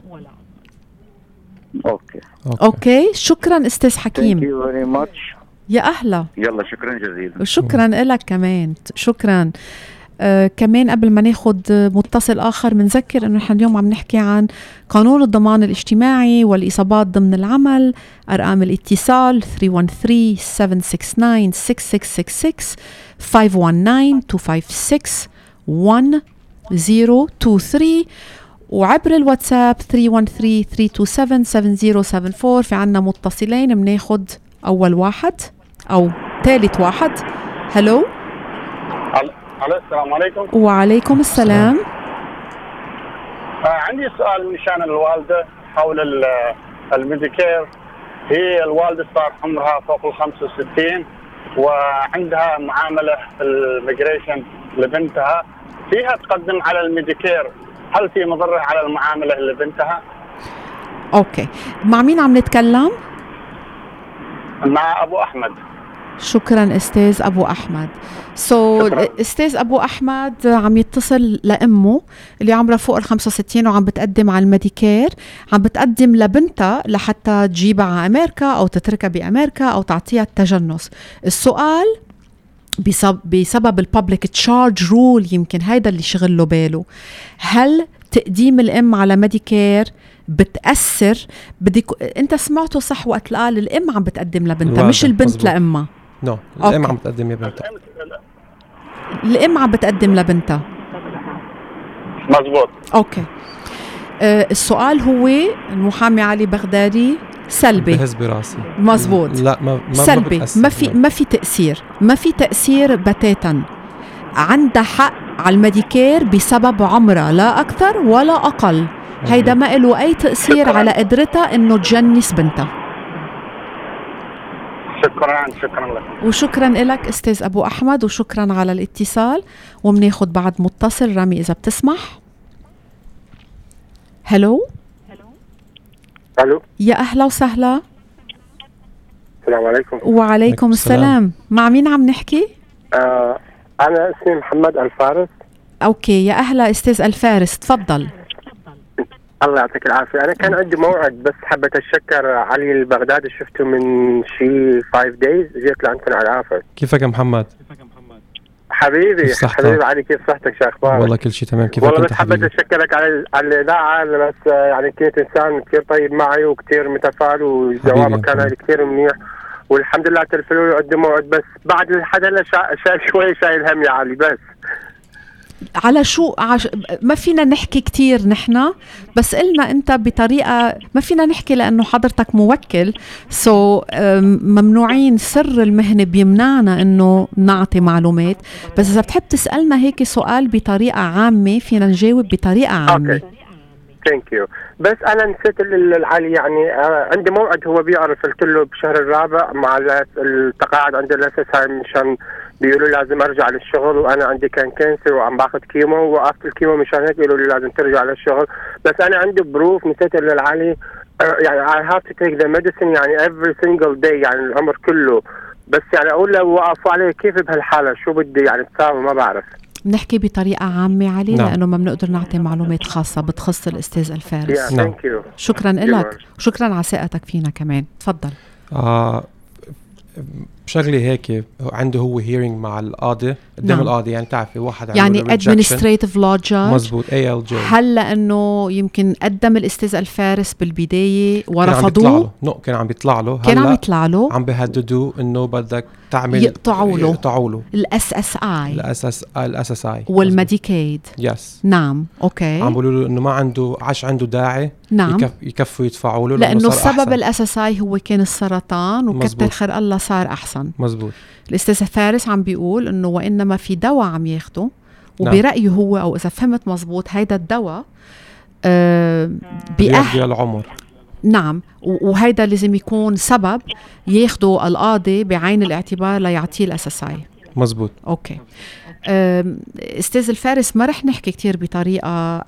أوكي. أوكي, أوكي؟ شكرا أستاذ ثانك حكيم يو فيري ماتش يا أهلا. يلا شكرا جزيلا. وشكرا لك كمان. شكرا. آه كمان قبل ما ناخد متصل آخر بنذكر إنه نحن اليوم عم نحكي عن قانون الضمان الاجتماعي والإصابات ضمن العمل أرقام الاتصال 313 769 6666 519 256 1023 وعبر الواتساب 313 327 7074 في عنا متصلين بناخد أول واحد أو ثالث واحد. hello hello السلام عليكم. وعليكم السلام. آه عندي سؤال من شان الوالدة حول ال- ال Medicare. هي الوالدة صار عمرها فوق ال 65 وعندها معاملة في ال immigration لبنتها. فيها تقدم على ال Medicare. هل في مضره على المعاملة لبنتها؟ okay. مع مين عم نتكلم؟ مع أبو أحمد. شكرا أستاذ أبو أحمد. so. أستاذ أبو أحمد عم يتصل لأمه اللي عمرها فوق ال 65 وعم بتقدم على ال Medicare. عم بتقدم لبنتها لحتى تجيبها على أمريكا أو تتركها بأمريكا أو تعطيها التجنس. السؤال بسبب, بسبب ال public charge rule يمكن هيدا اللي شغل له باله. هل تقديم الأم على Medicare بتأثر؟ بدك أنت سمعته صح وقت قال الأم عم بتقدم لبنتها مش البنت. لأمها. no okay. الام عم تقدم yeah بنتها. الام عم بتقدم لبنتها. مزبوط. أوكي. آه السؤال هو المحامي علي بغدادي سلبي. بهز براسي. مزبوط. لا ما ما سلبي. ما في ما في تأثير. ما في تأثير بتاتا. عندها حق على الميديكير بسبب عمرها. لا أكثر ولا أقل. هيدا ما له أي تأثير على قدرتها إنه تجنس بنتها. شكرا شكرا لك. وشكرا لك أستاذ أبو أحمد وشكرا على الاتصال. وبناخد بعد متصل. رامي إذا بتسمح. hello hello يا أهلا وسهلا. السلام عليكم. وعليكم عليكم السلام. السلام. مع مين عم نحكي؟ آه أنا اسمي محمد الفارس. okay يا أهلا أستاذ الفارس. تفضل. الله يعطيك العافية. أنا كان عندي موعد بس حبيت أتشكر علي البغدادي. شفته من شي 5 days جيت لعندكم على العافية. كيفك يا محمد؟ حبيبي؟ حبيبي علي كيف صحتك؟ شو أخبارك؟ والله كل شيء تمام. كيفك والله بس حبيت؟ اشكرك على على الإذاعة. بس آه، يعني كنت إنسان كثير طيب معي وكثير متفائل وجوابك كان. كثير منيح. والحمد لله تلفلوا لي عندي موعد بس بعد الحدا اللي شا... شا... شوي شايل هم يا علي بس. على شو عش... ما فينا نحكي كتير نحن بس قلنا انت بطريقة ما فينا نحكي لأنه حضرتك موكل سو so, ممنوعين سر المهنة بيمنعنا إنه نعطي معلومات. بس إذا بتحب تسألنا هيك سؤال بطريقة عامة فينا نجاوب بطريقة عامة. okay thank you بس أنا نسيت ال- ال- ال علي يعني آه عندي موعد هو بيعرف قلت له بشهر الرابع مع ال- التقاعد عند ال SS مشان بيقولوا لازم أرجع للشغل وأنا عندي كان cancer وعم باخذ chemo ووقفت ال chemo مشان هيك بيقولوا لي لازم ترجع للشغل. بس أنا عندي proof ال علي آه يعني I have to take the medicine يعني every single day يعني العمر كله. بس يعني أقول لو وقفوا علي كيف بهالحالة؟ شو بدي يعني تساوي ما بعرف. بنحكي بطريقة عامة علي نعم. لأنه ما بنقدر نعطي معلومات خاصة بتخص الأستاذ الفارس. Yeah نعم. thank you. شكرا لك شكرا على ثقتك فينا كمان. تفضل. آه شغله هيك عنده هو hearing مع القاضي قدام نعم. القاضي يعني بتعرفي واحد يعني law judge. مزبوط ALJ هل لأنه يمكن قدم الاستاذ الفارس بالبداية كان عم بيطلع ورفضوه له. no كان عم بيطلع له. كان عم هلا يطلع له. عم بيهددوه إنه بدك تعمل يقطعوا له. يقطعوا له. ال SSI. ال SSI ال SSI وال Medicaid yes نعم okay. عم بيقولوا له إنه ما عنده عاش عنده داعي. نعم. يكف يكفوا يدفعوا له لأنه السبب أحسن. الأس آي هو كان السرطان وكتر. خير الله صار أحسن. مزبوط الأستاذ فارس عم بيقول إنه وإنما في دواء عم ياخده نعم. وبرايه هو أو إذا فهمت مزبوط هيدا الدواء آه بيأهل العمر. نعم. وهيدا لازم يكون سبب ياخده القاضي بعين الاعتبار ليعطيه الاساساي مزبوط أوكي. أستاذ الفارس ما رح نحكي كتير بطريقة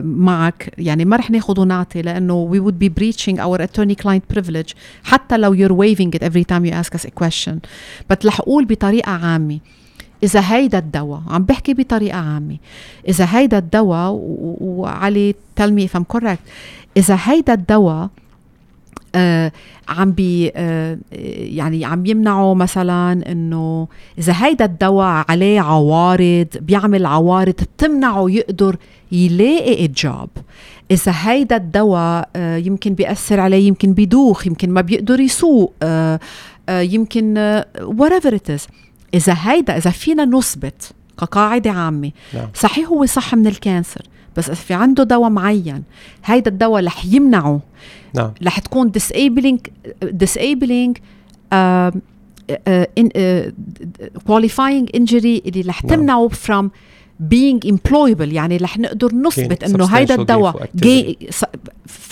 معك. يعني ما رح ناخذ ونعطي لأنه we would be breaching our attorney client privilege حتى لو you're waiving it every time you ask us a question. بس رح أقول بطريقة عامة. إذا هيدا الدواء عم بحكي بطريقة عامة. إذا هيدا الدواء وعلي me if I'm correct. إذا هيدا الدواء عم بي آه يعني عم يمنعوا مثلا إنه إذا هيدا الدواء عليه عوارض بيعمل عوارض بتمنعه يقدر يلاقي جوب إذا هيدا الدواء آه يمكن بيأثر عليه يمكن بيدوخ يمكن ما بيقدر يسوق آه آه يمكن آه whatever it is. إذا هيدا إذا فينا نثبت كقاعدة عامة نعم. صحيح هو صح من الكانسر. بس إذا في عنده دواء معين هيدا الدواء رح يمنعه. نعم. رح تكون disabling disabling uh, uh, in, uh, qualifying injury اللي رح نعم. تمنعه from being employable. يعني رح نقدر نثبت إنه هيدا الدواء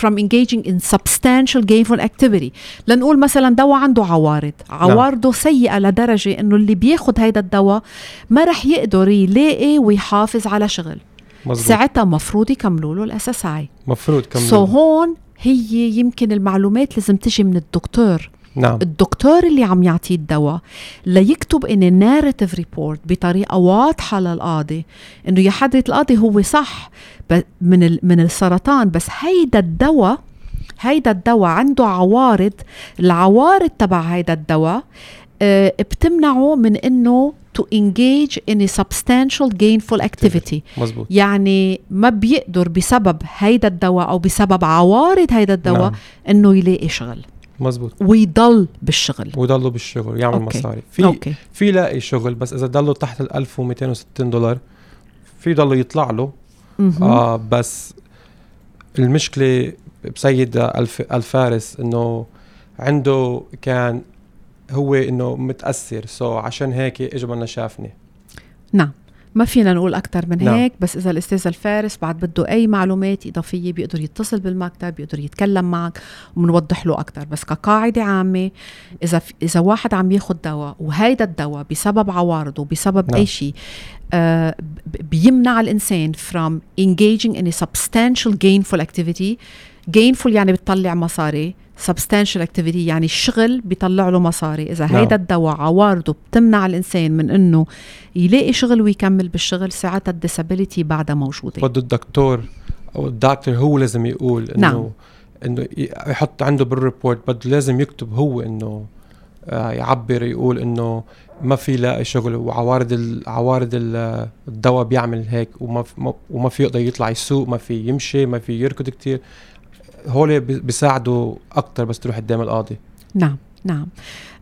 from engaging in substantial gainful activity. لنقول مثلا دواء عنده عوارض. عوارضه سيئة لدرجة إنه اللي بياخد هيدا الدواء ما رح يقدر يلاقي ويحافظ على شغل. مزبوط ساعتها مفروض يكملوا له ال SSI مفروض كمل so so هون هي يمكن المعلومات لازم تجي من الدكتور. نعم. الدكتور اللي عم يعطيه الدواء ليكتب a narrative report بطريقة واضحة للقاضي إنه يا حضرة القاضي هو صح من من السرطان بس هيدا الدواء هيدا الدواء عنده عوارض العوارض تبع هيدا الدواء آه، بتمنعه من إنه to engage in a substantial gainful activity. مزبوط يعني ما بيقدر بسبب هيدا الدواء أو بسبب عوارض هيدا الدواء نعم. إنه يلاقي شغل. مزبوط ويضل بالشغل. ويضلوا بالشغل يعمل okay. مصاري. في okay. في يلاقي شغل بس إذا ضلوا تحت ال 1260 دولار في يضلوا يطلع له. مهم. آه بس المشكلة بسيد ألف ألفارس إنه عنده كان هو إنه متأثر. سو عشان هيك اجى بدنا شافني. نعم. ما فينا نقول أكثر من نعم. هيك بس إذا الأستاذ الفارس بعد بده أي معلومات إضافية بيقدر يتصل بالمكتب بيقدر يتكلم معك وبنوضح له أكثر بس كقاعدة عامة إذا إذا واحد عم ياخد دواء وهيدا الدواء بسبب عوارضه بسبب نعم. أي شيء آه بيمنع الإنسان from engaging in a substantial gainful activity. Gainful يعني بتطلع مصاري. Substantial activity يعني الشغل بيطلع له مصاري إذا نعم. هيدا الدواء عوارضه بتمنع الإنسان من إنه يلاقي شغل ويكمل بالشغل ساعتها ال disability بعدها موجودة بده الدكتور أو الدكتور هو لازم يقول إنه نعم. إنه يحط عنده بال report بده لازم يكتب هو إنه آه، يعبر يقول إنه ما في لاقي شغل وعوارض ال- عوارض ال- الدواء بيعمل هيك وما في ما- وما في يقدر يطلع يسوق ما في يمشي ما في يركض كتير هول بي- بيساعدوا أكثر بس تروح قدام القاضي نعم نعم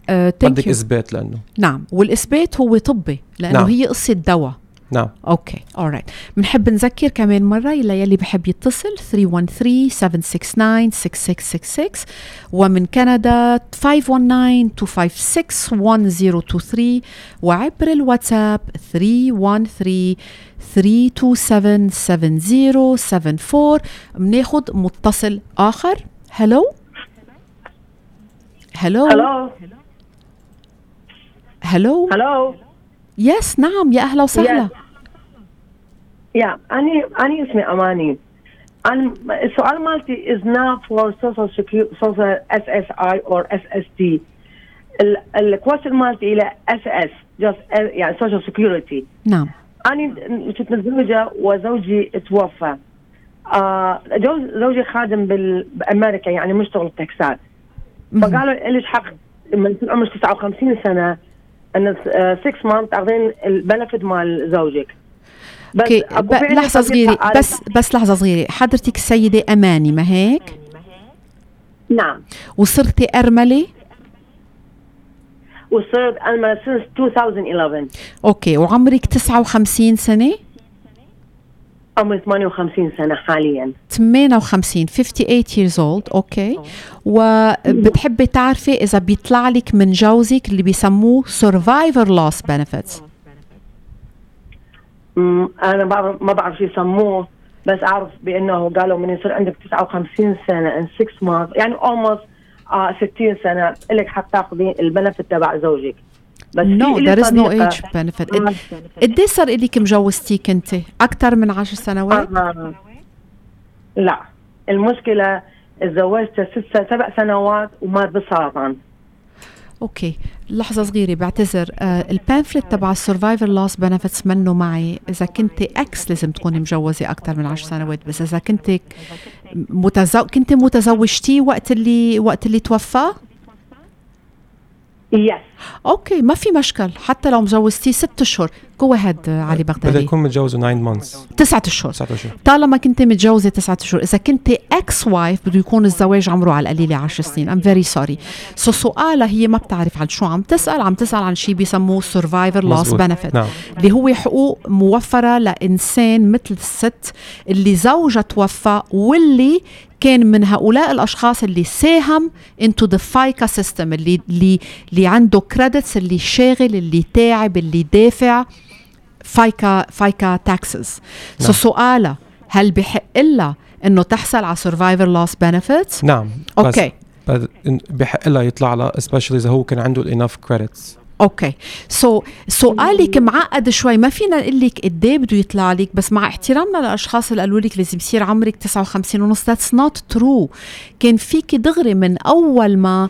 آه بدك. إثبات لأنه نعم والإثبات هو طبي لأنه نعم. هي قصة دواء نعم. okay alright بنحب نذكر كمان مرة إلى يلي بحب يتصل 313-769-6666 ومن كندا 519-256-1023 وعبر الواتساب 313 327 7074 بناخد متصل آخر. هلو هلو Hello. هلو Hello. يس نعم يا أهلا وسهلا يا أنا أنا اسمي أماني. أنا السؤال مالتي is now for social security social SSI or SSD. ال الكويشن مالتي SS just uh, يعني social security. نعم أنا كنت متزوجة وزوجي توفى. آه زوجي خادم بأمريكا يعني مشتغل بتكساس. فقالوا ليش حق من عمرك 59 سنة إن 6 month تاخذين ال benefit مال زوجك بس okay صغيرة قالت- بس بس لحظة صغيرة حضرتك السيدة أماني ما هيك؟ نعم وصرتي أرملة؟ وصرت أنا since 2011 okay وعمرك 59 سنة؟ عمري 58 سنة حاليا. 58 58 years old okay وبتحبي تعرفي إذا بيطلع لك من جوزك اللي بيسموه survivor loss benefits أمم، أنا بعرف ما بعرف شو يسموه بس أعرف بأنه قالوا من يصير عندك 59 سنة in 6 months يعني almost آه 60 سنة لك حق تاخذين ال benefit تبع زوجك. بس there is no صديقة- age benefit قد- إيه صار لك مجوزتيك انت؟ أكثر من 10 سنوات؟ آه. لا المشكلة تزوجت ست سبع سنوات ومات بالسرطان okay لحظة صغيرة بعتذر آه ال pamphlet تبع ال survivor loss benefits منه معي إذا كنت ex لازم تكوني مجوزة أكثر من 10 سنوات بس إذا كنت متزو... كنت متزوجتي وقت اللي وقت اللي توفى؟ yes okay ما في مشكل حتى لو مجوزتيه ست أشهر. جو هيد علي بغدادي. يكون متجوزه 9 months تسعة أشهر. 9 أشهر. طالما كنت متجوزة تسعة أشهر إذا كنت ex-wife بده يكون الزواج عمره على القليله 10 سنين. I'm very sorry so سؤالها هي ما بتعرف عن شو عم تسأل عم تسأل عن شيء بيسموه survivor loss. benefit نعم. اللي هو حقوق موفرة لإنسان مثل الست اللي زوجها توفى واللي كان من هؤلاء الأشخاص اللي ساهم into the FICA system اللي اللي اللي عنده credits اللي شاغل اللي تعب اللي دافع. FICA FICA taxes so نعم. سؤالها هل بحق لها إنه تحصل على سرفايفر لوس بنفيتس نعم. okay بحق لها يطلع لها especially إذا هو كان عنده ال enough credits okay so سؤالك معقد شوي. ما فينا نقول لك قد إيه بده يطلع لك بس مع احترامنا للأشخاص اللي قالوا لك لازم يصير عمرك 59 ونص. that's not true كان فيك دغري من أول ما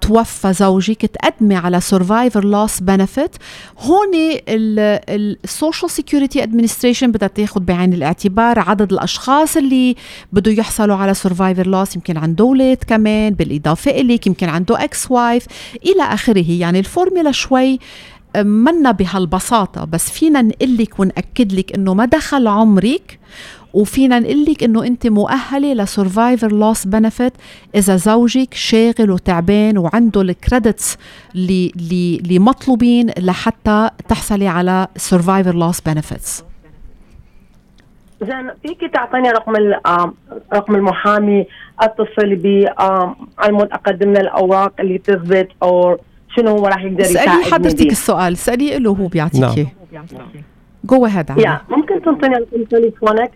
توفى زوجك تقدمي على survivor loss benefit هون ال Social Security Administration بدها تاخذ بعين الاعتبار عدد الأشخاص اللي بده يحصلوا على survivor loss يمكن عنده أولاد كمان بالإضافة إليك يمكن عنده ex-wife إلى آخره يعني الفورمولا شوي منا بهالبساطة بس فينا نقول لك ونأكد لك إنه ما دخل عمرك. وفينا نقول لك إنه أنت مؤهلة ل survivor loss benefit إذا زوجك شاغل وتعبان وعنده ال credits اللي اللي اللي مطلوبين لحتى تحصلي على survivor loss benefits زين فيك تعطيني رقم رقم المحامي اتصل ب على مود أقدم له الأوراق اللي تثبت أو شنو هو راح يقدر يساعدني حضرتك بيه. السؤال اسألي له هو بيعطيك نعم. go ahead يا ممكن تنطيني رقم تليفونك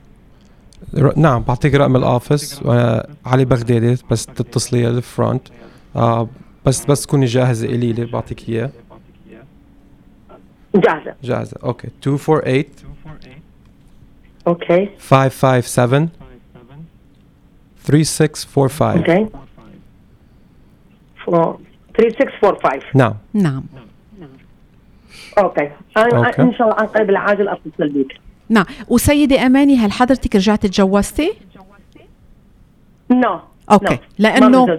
نعم بعطيك رقم ال office. وأنا علي بغدادي بس تتصلي ال front آه بس بس تكوني جاهزة إلي لي بعطيك إياه. جاهزة. جاهزة. okay. 248 okay. 557 3645 okay. four- 3645 نعم. نعم. okay. أنا. إن شاء الله عن قريب العاجل أتصل بك. نعم. وسيدة أماني هل حضرتك رجعتي تجوزتي؟ no. okay. ما لأنه.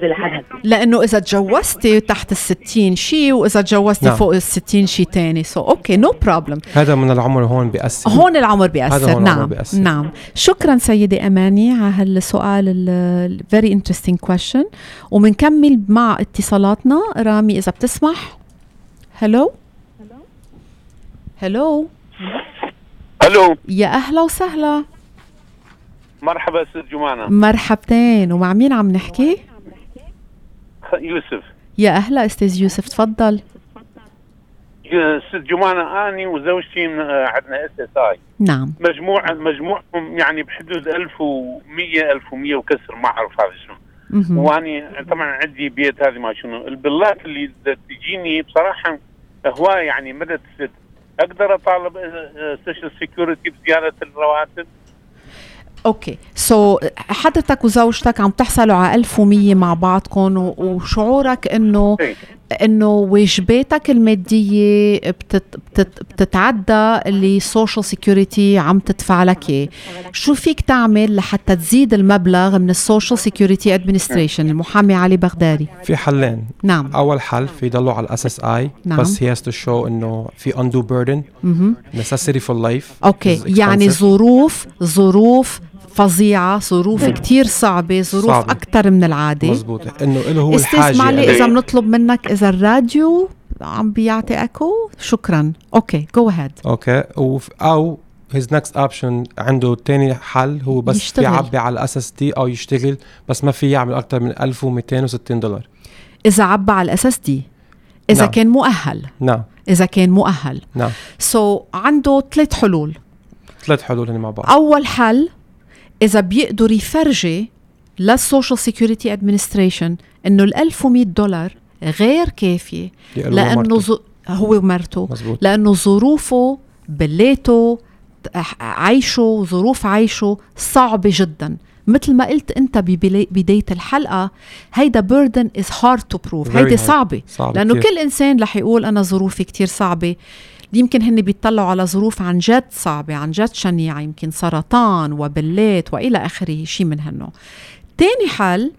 لأنه إذا تجوزتي تحت الستين شيء وإذا تجوزتي نعم. فوق الستين شيء تاني. so okay. no problem هذا من العمر هون بيأثر. هون العمر هذا بيأثر. هون العمر نعم. بيأثر. نعم. شكرا سيدة أماني على هالسؤال ال very interesting question. ومنكمل مع اتصالاتنا. رامي إذا بتسمح. هلو هلو ألو. يا أهلا وسهلا. مرحبا أستاذ جمانة. مرحبتين. ومع مين عم نحكي؟ يوسف. يا أهلا أستاذ يوسف تفضل. أستاذ جمانة أني وزوجتي عندنا SSI. نعم. مجموع مجموعهم يعني بحدود 1100 1100 وكسر ما أعرف هذا شنو. وأني طبعا عندي بيت هذه ما شنو. البلات اللي تجيني بصراحة هواية يعني مدى أقدر أطالب social security بزيادة الرواتب okay so, حضرتك وزوجتك عم تحصلوا على 1100 مع بعضكم وشعورك إنه إيه. إنه واجباتك المادية بتت بتت بتتعدى اللي social security عم تدفع لك شو فيك تعمل لحتى تزيد المبلغ من ال social security administration المحامي علي بغدادي. في حلين. نعم. أول حل في يضلوا على ال SSI نعم. بس هي has to show إنه في undue burden مهم. necessity for life. okay. يعني. ظروف ظروف فظيعة ظروف كتير صعبة ظروف صعبة. أكثر من العادة. مزبوط. إنه له هو الحاجة معلي إليه. إذا بنطلب منك إذا الراديو عم بيعطي اكو شكرا. okay go ahead okay. أو his next option عنده تاني حل هو بس يشتغل. يعبي على ال SSD أو يشتغل بس ما في يعمل أكثر من 1260 دولار. إذا عبى على ال SSD إذا نعم. كان مؤهل. نعم. إذا كان مؤهل. نعم. so, عنده ثلاث حلول. ثلاث حلول هن مع بعض. أول حل إذا بيقدر يفرجي لل social security administration إنه ال 1100 دولار غير كافية لأنه. ز... هو ومرته. لأنه ظروفه بليته عيشه ظروف عيشه صعبة جدا مثل ما قلت أنت ببلا- بداية الحلقة هيدا burden is hard to prove هيدي. صعبة صعبة لأنه كتير. كل إنسان رح يقول أنا ظروفي كتير صعبة يمكن هن بيطلعوا على ظروف عن جد صعبة عن جد شنيعة يمكن سرطان وبلات وإلى آخره شيء من هالنوع تاني حل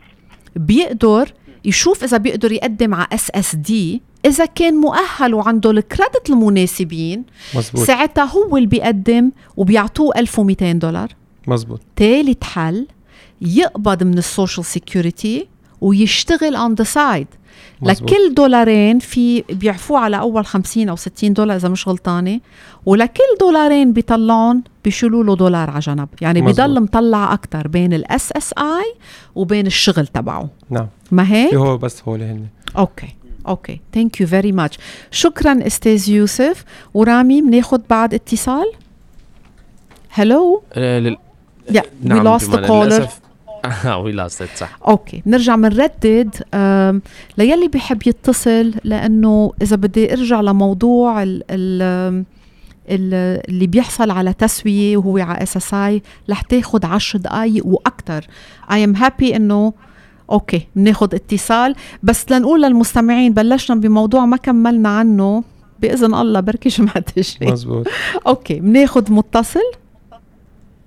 بيقدر يشوف إذا بيقدر يقدم على SSD إذا كان مؤهل وعنده ال credit المناسبين مزبوط. ساعتها هو اللي بيقدم وبيعطوه 1200 دولار. مزبوط. ثالث حل يقبض من ال social security ويشتغل on the side مزبوط. لكل دولارين في بيعفوه على أول 50 أو 60 دولار إذا مش غلطانة. ولكل دولارين بيطلعون بيشيلوا له دولار على جنب. يعني مزبوط. بضل مطلع أكثر بين ال SSI وبين الشغل تبعه. نعم. ما هيك؟ في هو بس هول هن. okay. okay. thank you very much شكرا أستاذ يوسف. ورامي بناخذ بعد اتصال؟ hello آه، لل... yeah we lost the caller we lost صح okay بنرجع بنردد للي بحب يتصل لأنه إذا بدي أرجع لموضوع ال ال اللي بيحصل على تسوية وهو على SSI رح تاخذ 10 دقائق وأكثر I am happy إنه okay بناخذ اتصال. بس لنقول للمستمعين بلشنا بموضوع ما كملنا عنه. بإذن الله بركي جمعه الجاي مزبوط. okay بناخذ متصل.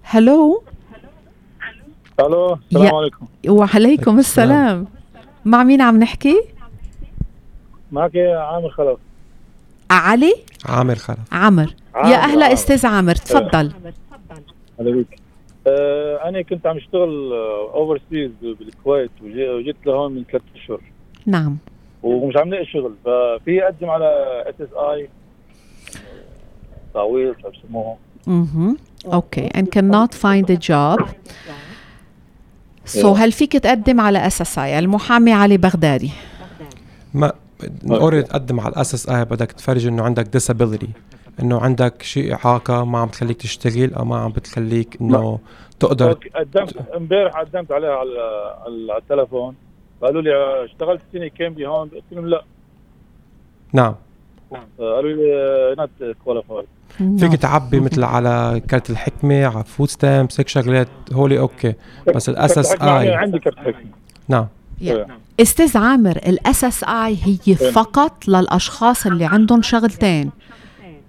hello ألو السلام عليكم. وعليكم السلام. مع مين عم نحكي؟ معك عامر خلف. علي؟ عامر خلف. عمر عامر، يا أهلا عامر. أستاذ عامر تفضل. هلا بيك. آه أنا كنت عم اشتغل overseas بالكويت وجي- وجيت لهون من ثلاث أشهر. نعم. ومش عم لاقي شغل ففي اقدم على SSI تعويض شو بسموها أها okay. And cannot find a job. so هل فيك تقدم على SSI المحامي علي بغدادي. ما already تقدم على ال SSI بدك تفرجي إنه عندك disability إنه عندك شيء إعاقة ما عم تخليك تشتغل أو ما عم بتخليك إنه تقدر قدمت امبارح قدمت عليها على على على التلفون. قالوا لي آه، اشتغلت سنة كاملة هون. قلت لهم لا. نعم. آه، قالوا لي not qualified فيك تعبي مثل على كارت الحكمة على food stamps هيك شغلات هولي okay بس ال SSI عندي كرت حكمة. نعم. يا. أستاذ عامر ال SSI هي فقط للأشخاص اللي عندهم شغلتين.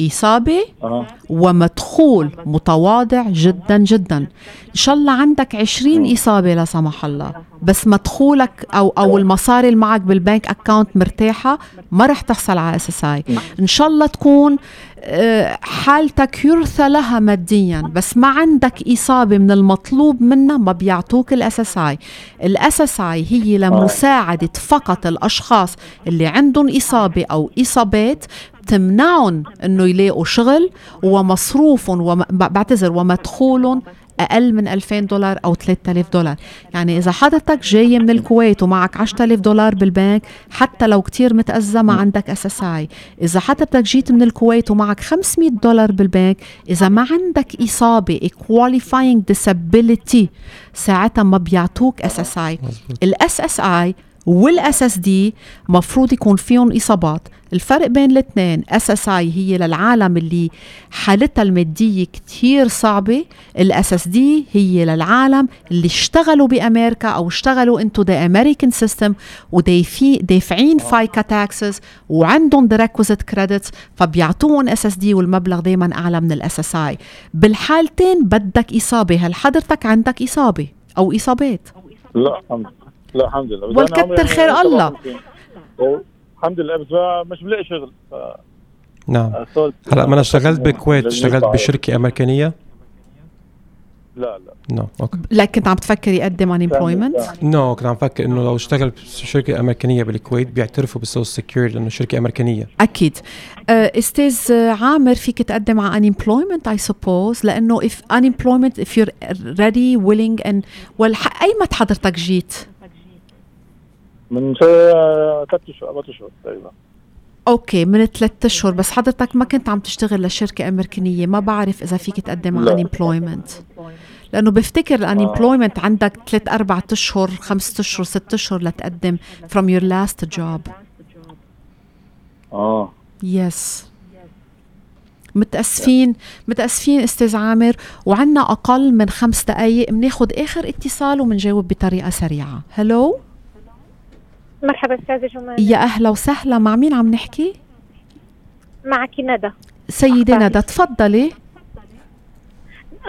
إصابة أها ومدخول متواضع جدا جدا. إن شاء الله عندك 20 إصابة لا سمح الله. بس مدخولك أو أو المصاري اللي معك بال bank account مرتاحة ما رح تحصل على SSI. إن شاء الله تكون آه، حالتك يرثى لها ماديا بس ما عندك إصابة من المطلوب منها ما بيعطوك ال SSI. ال SSI هي لمساعدة فقط الأشخاص اللي عندهم إصابة أو إصابات تمنعهم إنه يلاقوا شغل ومصروفهم وم... بعتذر ومدخولهم أقل من 2000 دولار أو 3000 دولار. يعني إذا حضرتك جاي من الكويت ومعك 10000 دولار بالبنك حتى لو كتير متأذى ما عندك SSI إذا حضرتك جيت من الكويت ومعك 500 دولار بالبنك إذا ما عندك إصابة qualifying disability ساعتها ما بيعطوك SSI الاس اس اي والاس اس دي مفروض يكون فيهم إصابات. الفرق بين الاثنين اس اس اي هي للعالم اللي حالتها المادية كتير صعبة. ال SSD هي للعالم اللي اشتغلوا بأمريكا أو اشتغلوا into the American system ودافعين FICA taxes وعندهم the requisite credits فبيعطوهم SSD والمبلغ دائما أعلى من ال SSI بالحالتين بدك إصابة. هل حضرتك عندك إصابة أو إصابات؟ لا لا الحمد لله. والكتر خير يعني الله. 57. الحمد لله بس مش بلاقي شغل. ف- نعم. صرت- هلا ما أنا اشتغلت بالكويت اشتغلت. بشركة أمريكانية. لا لا. No okay لكن كنت عم تفكر يقدم unemployment no كنت عم فكر إنه لو اشتغل بشركة أمريكانية بالكويت بيعترفوا بال social security لأنه شركة أمريكانية. أكيد. آه، أستاذ عامر فيك تقدم على unemployment I suppose لأنه if unemployment if you're ready willing and well ح- أي متى حضرتك جيت؟ من ثلاث شهور أربع شهور تقريبا. okay من ثلاث أشهر بس حضرتك ما كنت عم تشتغل لشركة أمريكانية ما بعرف إذا فيك تقدم على unemployment. لأنه بفتكر ال unemployment عندك ثلاث أربع أشهر خمس أشهر ست أشهر لتقدم from your last job. آه. Yes متأسفين متأسفين أستاذ عامر وعنا أقل من خمس دقايق بناخد آخر اتصال وبنجاوب بطريقة سريعة. Hello مرحبا أستاذة جمانة. يا أهلا وسهلا. مع مين عم نحكي؟ معك ندى. سيدة ندى تفضلي.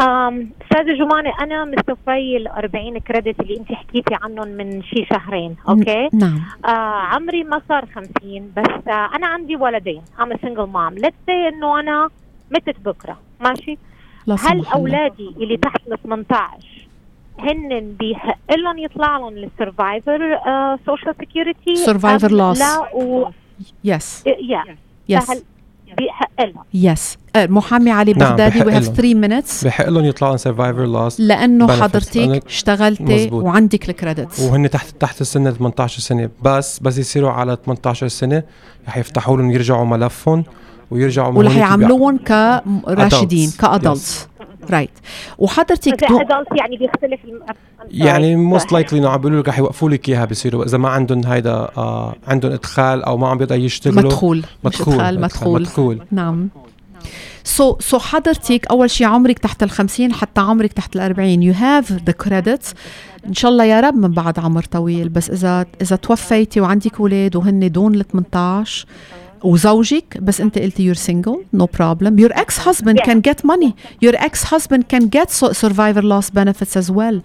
أم، أستاذة جمانة أنا مستوفي ال 40 credit اللي أنت حكيتي عنهم من شي شهرين okay؟ نعم. آه عمري ما صار 50 بس آه أنا عندي ولدين. Single mom. Let's say إنه أنا متت بكرة. ماشي؟ هل الله. أولادي اللي تحت ال 18 هن بيحق لهم يطلع لهم السرفايفر سوشيال سكيورتي Survivor loss. لا و يس يا Yes. فهل بيحق لهم يس محامي علي نعم، بغدادي have لهم. 3 minutes. بحق لهم يطلعوا سرفايفر لاست لأنه حضرتك اشتغلتي مزبوط. وعندك الكريدتس وهن تحت تحت السن 18 سنة. بس بس يصيروا على 18 سنة. رح يفتحوا لهم يرجعوا ملفهم ويرجعوا من ورح يعملوهم كراشدين. ك adults Right وحضرتك دو- يعني بيختلف. يعني most likely إنه عم بيقولوا لك رح يوقفوا لك إياها بصيروا. إذا ما عندهم هيدا آه عندهم إدخال أو ما عم بيقدروا يشتغلوا مدخول. مدخول إدخال مدخول مدخول. نعم. so so, so so حضرتك أول شيء عمرك تحت ال 50 حتى عمرك تحت ال 40 you have the credits إن شاء الله يا رب من بعد عمر طويل. بس اذا إذا توفيتي وعندك أولاد وهن دون ال 18 وزوجك بس انت قلتي you're single no problem your ex husband can get money your ex husband can get survivor loss benefits as well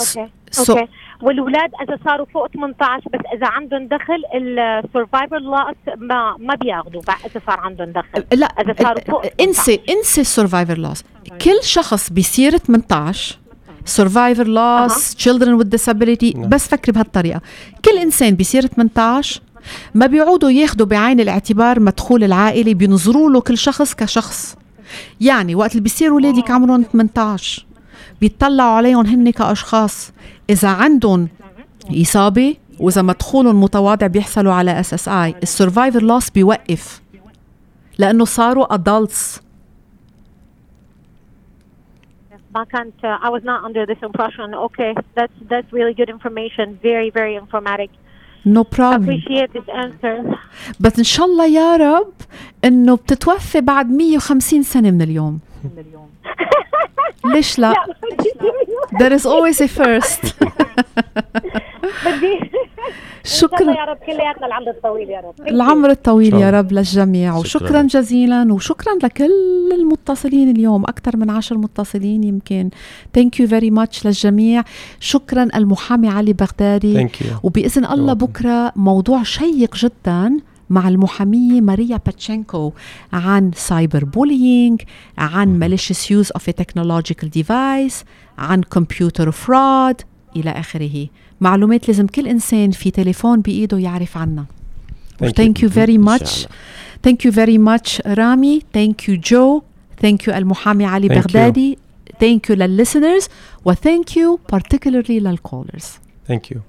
okay So- okay والولاد إذا صاروا فوق 18 بس إذا عندهم دخل ال survivor loss ما ما بياخذوا إذا صار عندهم دخل. لا إذا صاروا فوق إنسي إنسي ال survivor loss كل شخص بيصير 18 survivor loss children with disability بس فكري بهالطريقة. كل إنسان بيصير 18 ما بيعودوا ياخذوا بعين الاعتبار مدخول العائلي بينظروا له كل شخص كشخص. يعني وقت اللي بيصير اولادك عمرهم 18 بيطلعوا عليهم هن كأشخاص. إذا عندهم إصابة وإذا مدخولهم متواضع بيحصلوا على SSI ال survivor loss بيوقف لأنه صاروا adults. ما كانت I was not under this impression. Okay that's that's really good information. Very very informative no problem. بس ان شاء الله يا رب إنه بتتوفي بعد 150 سنة من اليوم. ليش لا؟ there is always a first. بدي. شكرا. يا رب كلياتنا العمر الطويل يا رب. العمر الطويل يا رب للجميع وشكرا شكراً. جزيلا وشكرا لكل المتصلين اليوم أكثر من عشر متصلين يمكن. Thank you very much للجميع. شكرا المحامي علي بغدادي. وبإذن الله بكرة موضوع شيق جدا مع المحامية ماريا باتشينكو عن cyber bullying عن malicious use of a technological device عن computer fraud إلى آخره. معلومات لازم كل إنسان في تليفون بإيده يعرف عنها. thank you very much thank you very much رامي thank you جو thank you المحامي علي بغدادي thank you للليسنرز وثانك يو بارتيكولرلي للكولرز ثانك يو